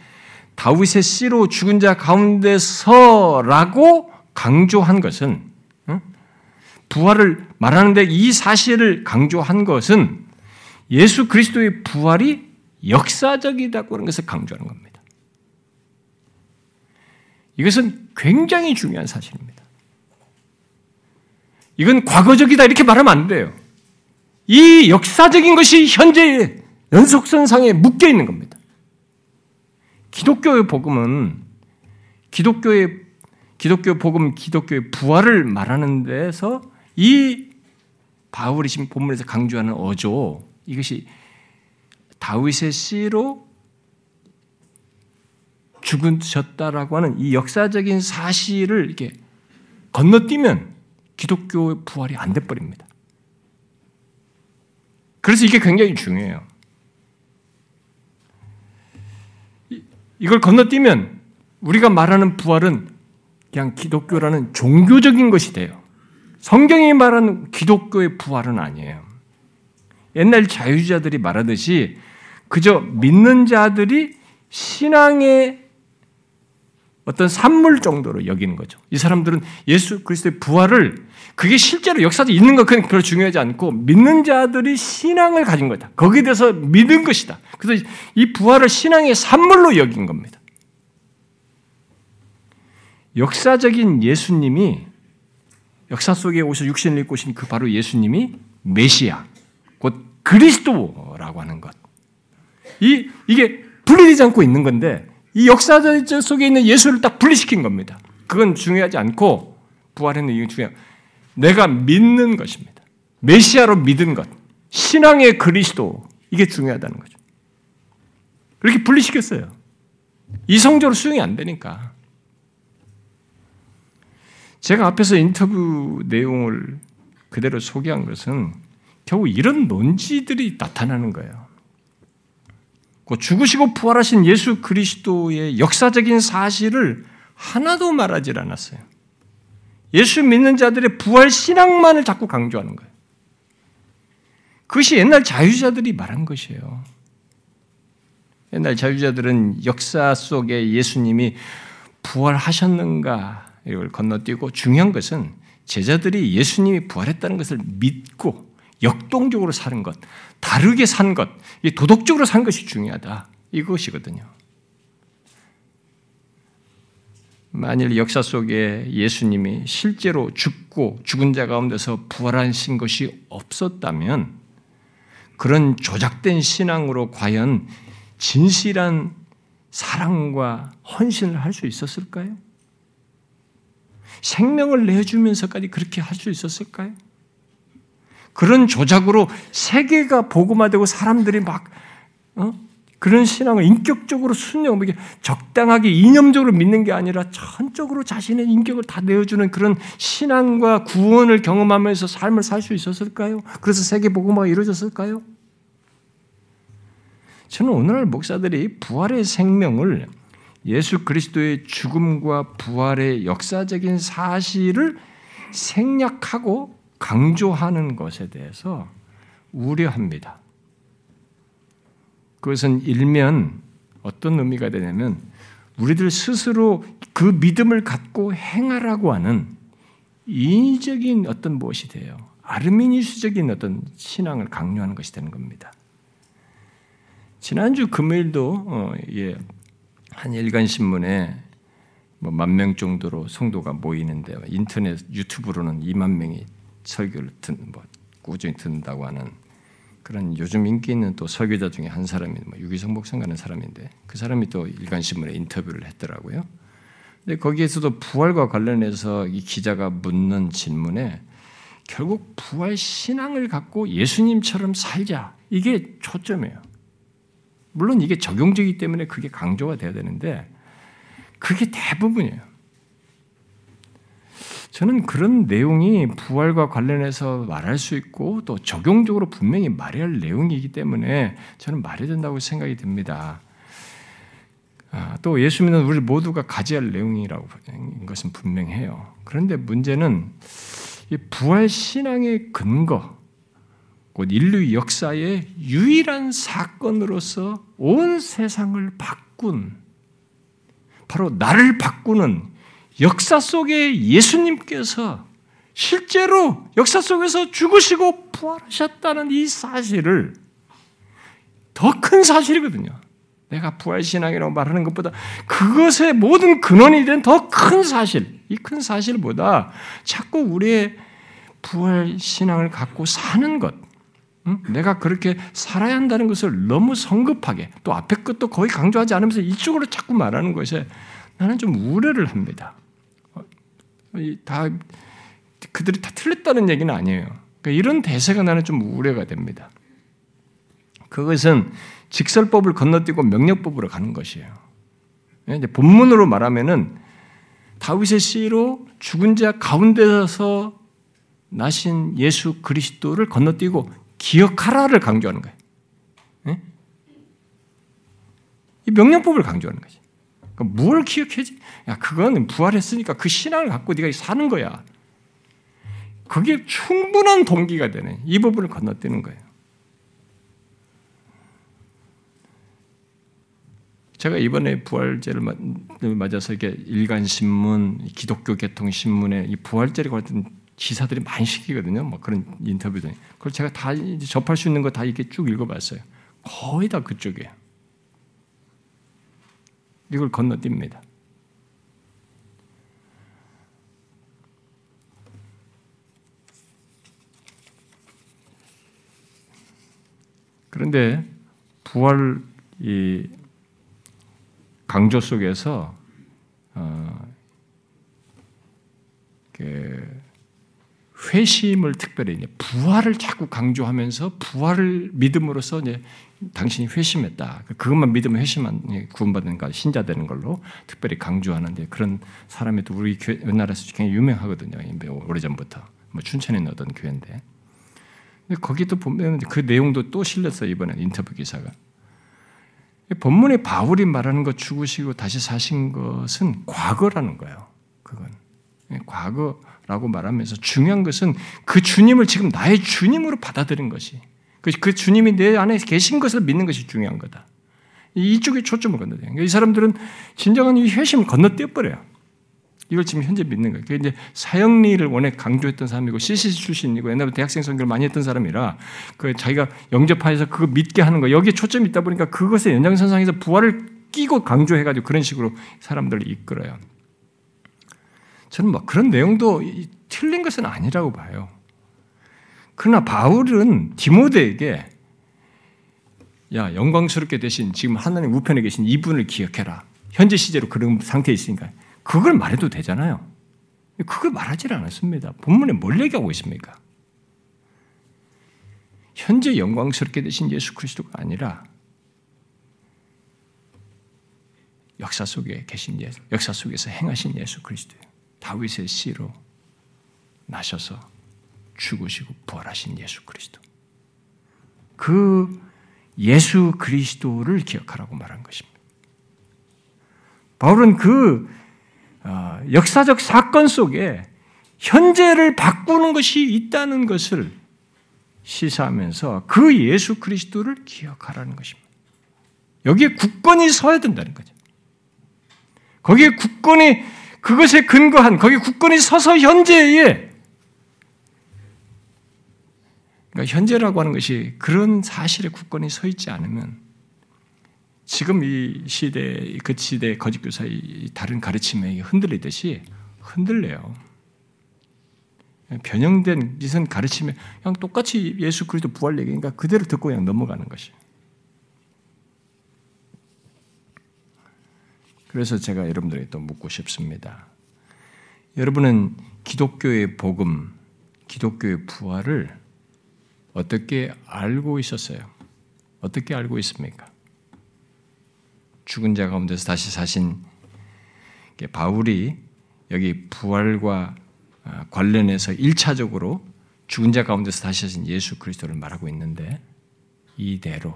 다윗의 씨로 죽은 자 가운데서라고 강조한 것은 부활을 말하는데 이 사실을 강조한 것은 예수 그리스도의 부활이 역사적이다고 하는 것을 강조하는 겁니다. 이것은 굉장히 중요한 사실입니다. 이건 과거적이다 이렇게 말하면 안 돼요. 이 역사적인 것이 현재 연속선상에 묶여 있는 겁니다. 기독교의 복음은 기독교의 기독교 복음, 기독교의 부활을 말하는 데서 이 바울이 지금 본문에서 강조하는 어조 이것이 다윗의 씨로 죽으셨다라고 하는 이 역사적인 사실을 이렇게 건너뛰면 기독교의 부활이 안 돼 버립니다. 그래서 이게 굉장히 중요해요. 이걸 건너뛰면 우리가 말하는 부활은 그냥 기독교라는 종교적인 것이 돼요. 성경이 말하는 기독교의 부활은 아니에요. 옛날 자유자들이 말하듯이 그저 믿는 자들이 신앙의 어떤 산물 정도로 여기는 거죠. 이 사람들은 예수 그리스도의 부활을 그게 실제로 역사도 있는 것 그런 중요하지 않고 믿는 자들이 신앙을 가진 거다. 거기에 대해서 믿은 것이다. 그래서 이 부활을 신앙의 산물로 여긴 겁니다. 역사적인 예수님이 역사 속에 오셔 육신을 입고 오신 그 바로 예수님이 메시아, 곧 그리스도라고 하는 것. 이 이게 분리되지 않고 있는 건데 이 역사 속에 있는 예수를 딱 분리시킨 겁니다. 그건 중요하지 않고 부활했는 이유 중요 내가 믿는 것입니다. 메시아로 믿은 것, 신앙의 그리스도 이게 중요하다는 거죠. 그렇게 분리시켰어요. 이성적으로 수용이 안 되니까. 제가 앞에서 인터뷰 내용을 그대로 소개한 것은 결국 이런 논지들이 나타나는 거예요. 죽으시고 부활하신 예수 그리스도의 역사적인 사실을 하나도 말하지 않았어요. 예수 믿는 자들의 부활 신앙만을 자꾸 강조하는 거예요. 그것이 옛날 자유자들이 말한 것이에요. 옛날 자유자들은 역사 속에 예수님이 부활하셨는가 이걸 건너뛰고 중요한 것은 제자들이 예수님이 부활했다는 것을 믿고 역동적으로 사는 것, 다르게 산 것, 도덕적으로 산 것이 중요하다. 이것이거든요. 만일 역사 속에 예수님이 실제로 죽고 죽은 자 가운데서 부활하신 것이 없었다면 그런 조작된 신앙으로 과연 진실한 사랑과 헌신을 할 수 있었을까요? 생명을 내주면서까지 그렇게 할 수 있었을까요? 그런 조작으로 세계가 복음화되고 사람들이 막 어? 그런 신앙을 인격적으로 순영, 뭐 적당하게 이념적으로 믿는 게 아니라 전적으로 자신의 인격을 다 내어주는 그런 신앙과 구원을 경험하면서 삶을 살 수 있었을까요? 그래서 세계 복음화가 이루어졌을까요? 저는 오늘날 목사들이 부활의 생명을 예수 그리스도의 죽음과 부활의 역사적인 사실을 생략하고 강조하는 것에 대해서 우려합니다. 그것은 일면 어떤 의미가 되냐면 우리들 스스로 그 믿음을 갖고 행하라고 하는 인위적인 어떤 무엇이 돼요. 아르미니스적인 어떤 신앙을 강요하는 것이 되는 겁니다. 지난주 금요일도 어, 예, 한 일간 신문에 뭐 만 명 정도로 성도가 모이는데 인터넷 유튜브로는 2만 명이 설교를 듣, 뭐 꾸준히 듣는다고 하는 그런 요즘 인기 있는 또 설교자 중에 한 사람이 뭐 유기성 목사가는 사람인데 그 사람이 또 일간 신문에 인터뷰를 했더라고요. 근데 거기에서도 부활과 관련해서 이 기자가 묻는 질문에 결국 부활 신앙을 갖고 예수님처럼 살자 이게 초점이에요. 물론 이게 적용적이기 때문에 그게 강조가 돼야 되는데 그게 대부분이에요. 저는 그런 내용이 부활과 관련해서 말할 수 있고 또 적용적으로 분명히 말해야 할 내용이기 때문에 저는 말해야 된다고 생각이 듭니다. 아, 또 예수 믿는 우리 모두가 가져야 할 내용이라고 것은 분명해요. 그런데 문제는 이 부활 신앙의 근거, 곧 인류 역사의 유일한 사건으로서 온 세상을 바꾼 바로 나를 바꾸는 역사 속에 예수님께서 실제로 역사 속에서 죽으시고 부활하셨다는 이 사실을 더 큰 사실이거든요. 내가 부활신앙이라고 말하는 것보다 그것의 모든 근원이 된 더 큰 사실, 이 큰 사실보다 자꾸 우리의 부활신앙을 갖고 사는 것, 응? 내가 그렇게 살아야 한다는 것을 너무 성급하게 또 앞에 것도 거의 강조하지 않으면서 이쪽으로 자꾸 말하는 것에 나는 좀 우려를 합니다. 어, 다 그들이 다 틀렸다는 얘기는 아니에요. 그러니까 이런 대세가 나는 좀 우려가 됩니다. 그것은 직설법을 건너뛰고 명령법으로 가는 것이에요. 이제 본문으로 말하면은 다윗의 씨로 죽은 자 가운데서 나신 예수 그리스도를 건너뛰고 기억하라를 강조하는 거예요. 네? 이 명령법을 강조하는 거지. 그러니까 뭘 기억해지? 야, 그건 부활했으니까 그 신앙을 갖고 네가 사는 거야. 그게 충분한 동기가 되는 이 부분을 건너뛰는 거예요. 제가 이번에 부활제를 맞아서 이게 일간 신문, 기독교 개통 신문에 이 부활제를 관련 기사들이 많이 시키거든요. 뭐 그런 인터뷰들. 그걸 제가 다 접할 수 있는 거 다 이렇게 쭉 읽어봤어요. 거의 다 그쪽이에요. 이걸 건너뜁니다. 그런데 부활 이 강조 속에서 어, 그 회심을 특별히 부활을 자꾸 강조하면서 부활을 믿음으로써 이제 당신이 회심했다. 그것만 믿으면 회심한 구원받는 가 신자 되는 걸로 특별히 강조하는 그런 사람이 또 우리 교회 옛날에서 굉장히 유명하거든요. 오래 전부터 뭐 춘천에 있는 어떤 교회인데. 근데 거기도 보면 그 내용도 또 실렸어요 이번에 인터뷰 기사가. 본문에 바울이 말하는 것 죽으시고 다시 사신 것은 과거라는 거예요. 그건 과거 라고 말하면서 중요한 것은 그 주님을 지금 나의 주님으로 받아들인 것이 그, 그 주님이 내 안에 계신 것을 믿는 것이 중요한 거다. 이쪽에 초점을 건너뛰는 이 사람들은 진정한 이 회심을 건너뛰어 버려요. 이걸 지금 현재 믿는 거예요. 그게 이제 사형리를 원래 강조했던 사람이고 CCC 출신이고 옛날부터 대학생 선교를 많이 했던 사람이라 그 자기가 영접하여서 그거 믿게 하는 거 여기에 초점이 있다 보니까 그것의 연장선상에서 부활을 끼고 강조해가지고 그런 식으로 사람들을 이끌어요. 저는 뭐 그런 내용도 틀린 것은 아니라고 봐요. 그러나 바울은 디모데에게 야 영광스럽게 되신 지금 하나님 우편에 계신 이분을 기억해라. 현재 시제로 그런 상태에 있으니까 그걸 말해도 되잖아요. 그걸 말하지 않았습니다. 본문에 뭘 얘기하고 있습니까? 현재 영광스럽게 되신 예수 그리스도가 아니라 역사 속에 계신 예수, 역사 속에서 행하신 예수 그리스도, 다윗의 씨로 나셔서 죽으시고 부활하신 예수 그리스도. 그 예수 그리스도를 기억하라고 말한 것입니다. 바울은 그 어, 역사적 사건 속에 현재를 바꾸는 것이 있다는 것을 시사하면서 그 예수 그리스도를 기억하라는 것입니다. 여기에 국권이 서야 된다는 거죠. 거기에 국권이 그것에 근거한 거기 국권이 서서 현재에 그러니까 현재라고 하는 것이 그런 사실에 국권이 서 있지 않으면 지금 이 시대, 그 시대 거짓 교사의 다른 가르침에 흔들리듯이 흔들려요. 변형된 이선 가르침에 그냥 똑같이 예수 그리스도 부활 얘기니까 그대로 듣고 그냥 넘어가는 것이. 그래서 제가 여러분들에게 또 묻고 싶습니다. 여러분은 기독교의 복음, 기독교의 부활을 어떻게 알고 있었어요? 어떻게 알고 있습니까? 죽은 자 가운데서 다시 사신 바울이 여기 부활과 아, 관련해서 1차적으로 죽은 자 가운데서 다시 사신 예수 그리스도를 말하고 있는데 이대로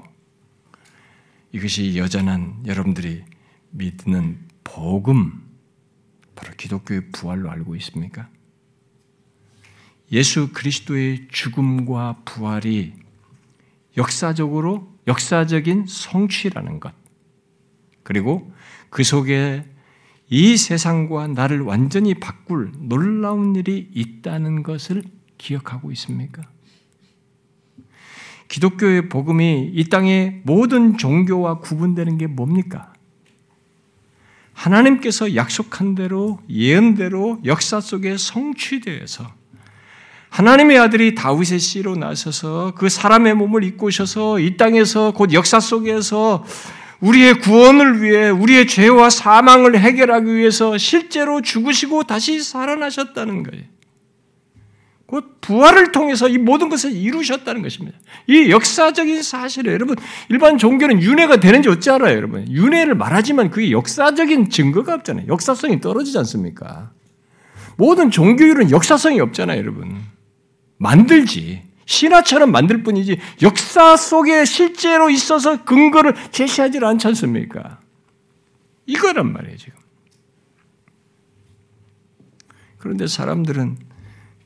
이것이 여전한 여러분들이 믿는 복음 바로 기독교의 부활로 알고 있습니까? 예수 그리스도의 죽음과 부활이 역사적으로 역사적인 성취라는 것. 그리고 그 속에 이 세상과 나를 완전히 바꿀 놀라운 일이 있다는 것을 기억하고 있습니까? 기독교의 복음이 이 땅의 모든 종교와 구분되는 게 뭡니까? 하나님께서 약속한 대로 예언대로 역사 속에 성취되어서 하나님의 아들이 다윗의 씨로 나서서 그 사람의 몸을 입고 오셔서 이 땅에서 곧 역사 속에서 우리의 구원을 위해 우리의 죄와 사망을 해결하기 위해서 실제로 죽으시고 다시 살아나셨다는 거예요. 곧 부활을 통해서 이 모든 것을 이루셨다는 것입니다. 이 역사적인 사실을 여러분 일반 종교는 윤회가 되는지 어찌 알아요, 여러분? 윤회를 말하지만 그게 역사적인 증거가 없잖아요. 역사성이 떨어지지 않습니까? 모든 종교율은 역사성이 없잖아요, 여러분. 만들지. 신화처럼 만들 뿐이지 역사 속에 실제로 있어서 근거를 제시하지 않지 않습니까? 이거란 말이에요, 지금. 그런데 사람들은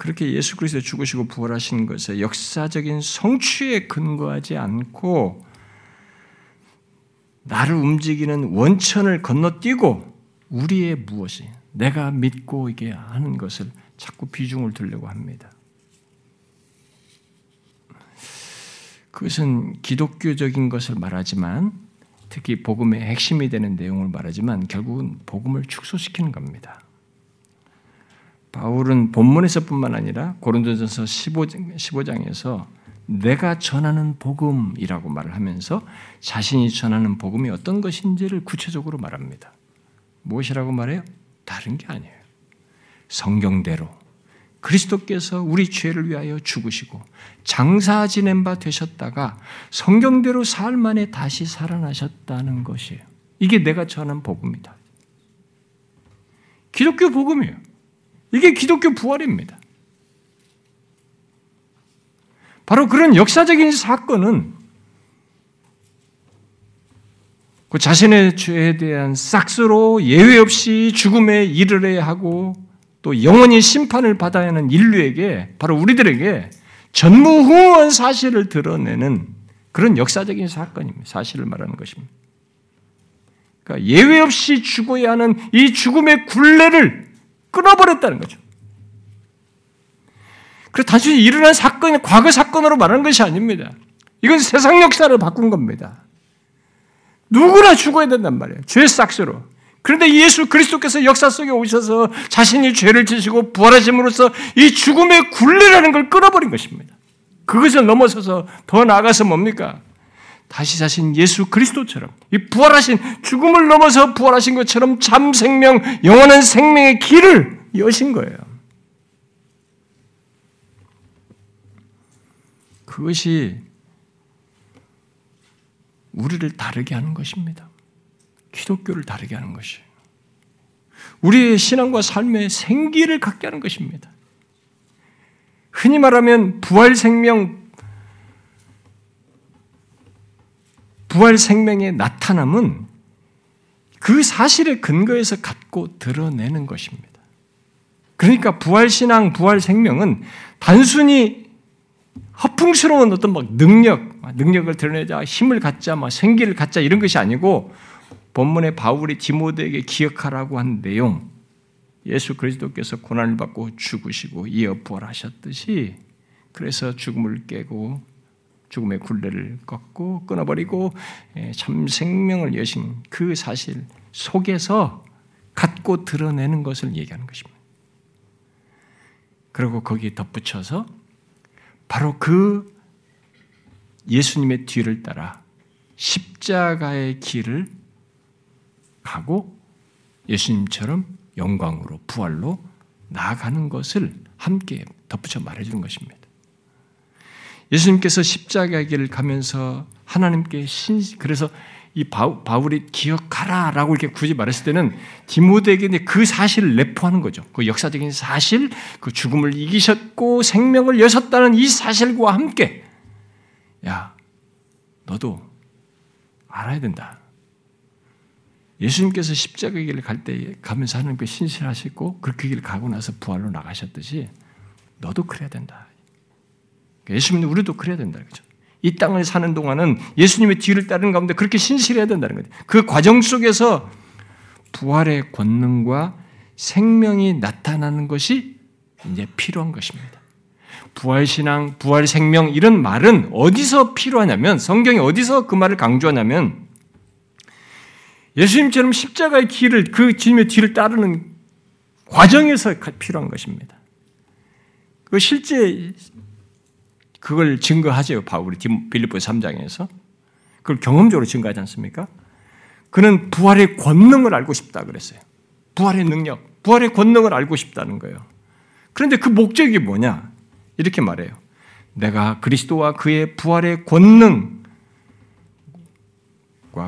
그렇게 예수 그리스도 죽으시고 부활하신 것에 역사적인 성취에 근거하지 않고 나를 움직이는 원천을 건너뛰고 우리의 무엇이 내가 믿고 이게 하는 것을 자꾸 비중을 두려고 합니다. 그것은 기독교적인 것을 말하지만 특히 복음의 핵심이 되는 내용을 말하지만 결국은 복음을 축소시키는 겁니다. 바울은 본문에서뿐만 아니라 고린도전서 15장, 15장 에서 내가 전하는 복음이라고 말을 하면서 자신이 전하는 복음이 어떤 것인지를 구체적으로 말합니다. 무엇이라고 말해요? 다른 게 아니에요. 성경대로 그리스도께서 우리 죄를 위하여 죽으시고 장사 지낸 바 되셨다가 성경대로 사흘 만에 다시 살아나셨다는 것이에요. 이게 내가 전한 복음이다. 기독교 복음이에요. 이게 기독교 부활입니다. 바로 그런 역사적인 사건은 그 자신의 죄에 대한 싹스로 예외 없이 죽음에 이르러야 하고 또 영원히 심판을 받아야 하는 인류에게 바로 우리들에게 전무후무한 사실을 드러내는 그런 역사적인 사건입니다. 사실을 말하는 것입니다. 그러니까 예외 없이 죽어야 하는 이 죽음의 굴레를 끊어버렸다는 거죠. 그 단순히 일어난 사건이 과거 사건으로 말하는 것이 아닙니다. 이건 세상 역사를 바꾼 겁니다. 누구나 죽어야 된단 말이에요. 죄 싹스로. 그런데 예수 그리스도께서 역사 속에 오셔서 자신이 죄를 지시고 부활하심으로써 이 죽음의 굴레라는 걸 끊어버린 것입니다. 그것을 넘어서서 더 나아가서 뭡니까? 다시 자신 예수 그리스도처럼 이 부활하신 죽음을 넘어서 부활하신 것처럼 참 생명, 영원한 생명의 길을 여신 거예요. 그것이 우리를 다르게 하는 것입니다. 기독교를 다르게 하는 것이 우리의 신앙과 삶의 생기를 갖게 하는 것입니다. 흔히 말하면 부활 생명, 부활 생명의 나타남은 그 사실의 근거에서 갖고 드러내는 것입니다. 그러니까 부활 신앙, 부활 생명은 단순히 허풍스러운 어떤 막 능력, 능력을 드러내자, 힘을 갖자, 막 생기를 갖자 이런 것이 아니고 본문에 바울이 디모데에게 기억하라고 한 내용, 예수 그리스도께서 고난을 받고 죽으시고 이어 부활하셨듯이 그래서 죽음을 깨고 죽음의 굴레를 꺾고 끊어버리고 예, 참 생명을 여신 그 사실 속에서 갖고 드러내는 것을 얘기하는 것입니다. 그리고 거기에 덧붙여서 바로 그 예수님의 뒤를 따라 십자가의 길을 가고 예수님처럼 영광으로 부활로 나아가는 것을 함께 덧붙여 말해주는 것입니다. 예수님께서 십자가의 길을 가면서 하나님께 신 그래서 이 바울이 기억하라라고 이렇게 굳이 말했을 때는 디모데에게 그 사실을 내포하는 거죠. 그 역사적인 사실, 그 죽음을 이기셨고 생명을 여셨다는 이 사실과 함께 야, 너도 알아야 된다. 예수님께서 십자가의 길을 갈 때 가면서 하나님께 신실하시고 그렇게 길을 가고 나서 부활로 나가셨듯이 너도 그래야 된다. 예수님은 우리도 그래야 된다. 그죠? 이 땅을 사는 동안은 예수님의 뒤를 따르는 가운데 그렇게 신실해야 된다는 거예요. 그 과정 속에서 부활의 권능과 생명이 나타나는 것이 이제 필요한 것입니다. 부활신앙, 부활생명 이런 말은 어디서 필요하냐면 성경이 어디서 그 말을 강조하냐면 예수님처럼 십자가의 길을 그 주님의 뒤를 따르는 과정에서 필요한 것입니다. 그 실제 그걸 증거하죠. 바울이 빌립보 3장에서. 그걸 경험적으로 증거하지 않습니까? 그는 부활의 권능을 알고 싶다 그랬어요. 부활의 능력, 부활의 권능을 알고 싶다는 거예요. 그런데 그 목적이 뭐냐? 이렇게 말해요. 내가 그리스도와 그의 부활의 권능과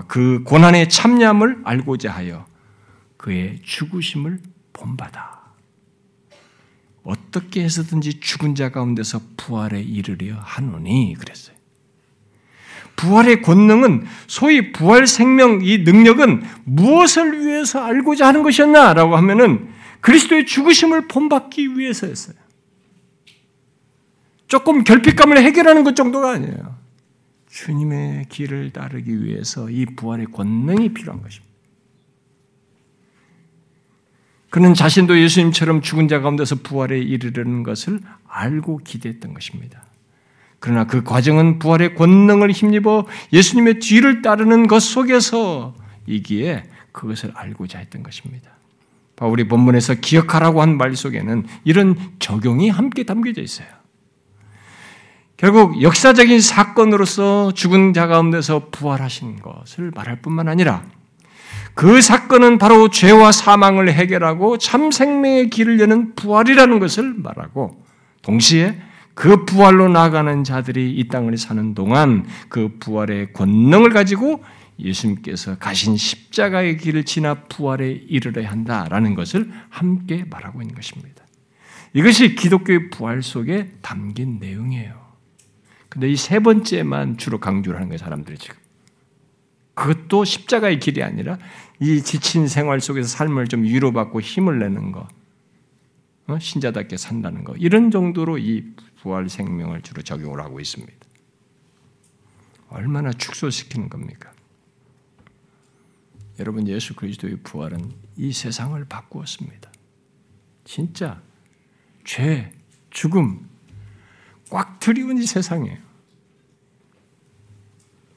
그 고난의 참념을 알고자 하여 그의 죽으심을 본받아. 어떻게 해서든지 죽은 자 가운데서 부활에 이르려 하노니 그랬어요. 부활의 권능은 소위 부활 생명 이 능력은 무엇을 위해서 알고자 하는 것이었나라고 하면은 그리스도의 죽으심을 본받기 위해서였어요. 조금 결핍감을 해결하는 것 정도가 아니에요. 주님의 길을 따르기 위해서 이 부활의 권능이 필요한 것입니다. 그는 자신도 예수님처럼 죽은 자 가운데서 부활에 이르려는 것을 알고 기대했던 것입니다. 그러나 그 과정은 부활의 권능을 힘입어 예수님의 뒤를 따르는 것 속에서이기에 그것을 알고자 했던 것입니다. 바울이 본문에서 기억하라고 한 말 속에는 이런 적용이 함께 담겨져 있어요. 결국 역사적인 사건으로서 죽은 자 가운데서 부활하신 것을 말할 뿐만 아니라 그 사건은 바로 죄와 사망을 해결하고 참 생명의 길을 여는 부활이라는 것을 말하고 동시에 그 부활로 나가는 자들이 이 땅을 사는 동안 그 부활의 권능을 가지고 예수님께서 가신 십자가의 길을 지나 부활에 이르러야 한다라는 것을 함께 말하고 있는 것입니다. 이것이 기독교의 부활 속에 담긴 내용이에요. 근데 이 세 번째만 주로 강조를 하는 거예요, 사람들이 지금. 그것도 십자가의 길이 아니라 이 지친 생활 속에서 삶을 좀 위로받고 힘을 내는 것, 어? 신자답게 산다는 것, 이런 정도로 이 부활 생명을 주로 적용을 하고 있습니다. 얼마나 축소시키는 겁니까? 여러분, 예수 그리스도의 부활은 이 세상을 바꾸었습니다. 진짜 죄, 죽음, 꽉 들이운 이 세상이에요.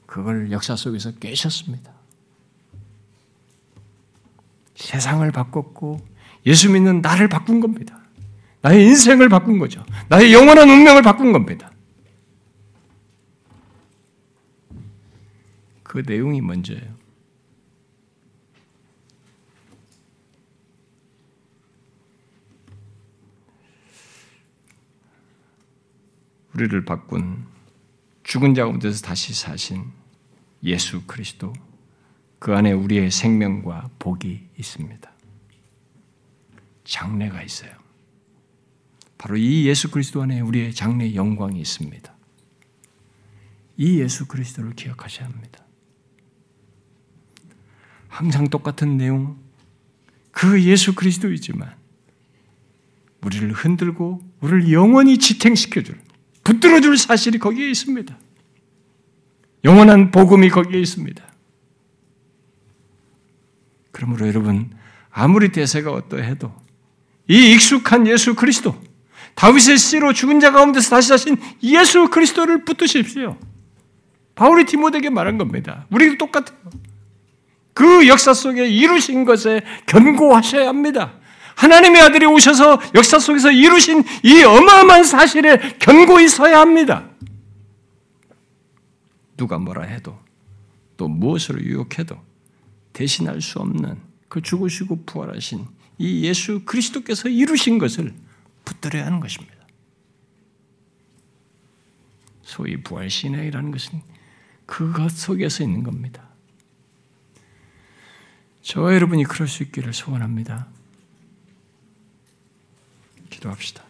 그걸 역사 속에서 깨셨습니다. 세상을 바꿨고 예수 믿는 나를 바꾼 겁니다. 나의 인생을 바꾼 거죠. 나의 영원한 운명을 바꾼 겁니다. 그 내용이 먼저예요. 우리를 바꾼 죽은 자 가운데서 다시 사신 예수 그리스도 그 안에 우리의 생명과 복이 있습니다. 장래가 있어요. 바로 이 예수 그리스도 안에 우리의 장래 영광이 있습니다. 이 예수 그리스도를 기억하셔야 합니다. 항상 똑같은 내용, 그 예수 그리스도이지만 우리를 흔들고 우리를 영원히 지탱시켜줄, 붙들어줄 사실이 거기에 있습니다. 영원한 복음이 거기에 있습니다. 그러므로 여러분 아무리 대세가 어떠해도 이 익숙한 예수 그리스도 다윗의 씨로 죽은 자 가운데서 다시 사신 예수 그리스도를 붙드십시오. 바울이 디모데에게 말한 겁니다. 우리도 똑같아요. 그 역사 속에 이루신 것에 견고하셔야 합니다. 하나님의 아들이 오셔서 역사 속에서 이루신 이 어마어마한 사실에 견고히 서야 합니다. 누가 뭐라 해도 또 무엇으로 유혹해도 대신할 수 없는 그 죽으시고 부활하신 이 예수 그리스도께서 이루신 것을 붙들어야 하는 것입니다. 소위 부활신앙이라는 것은 그것 속에서 있는 겁니다. 저와 여러분이 그럴 수 있기를 소원합니다. 기도합시다.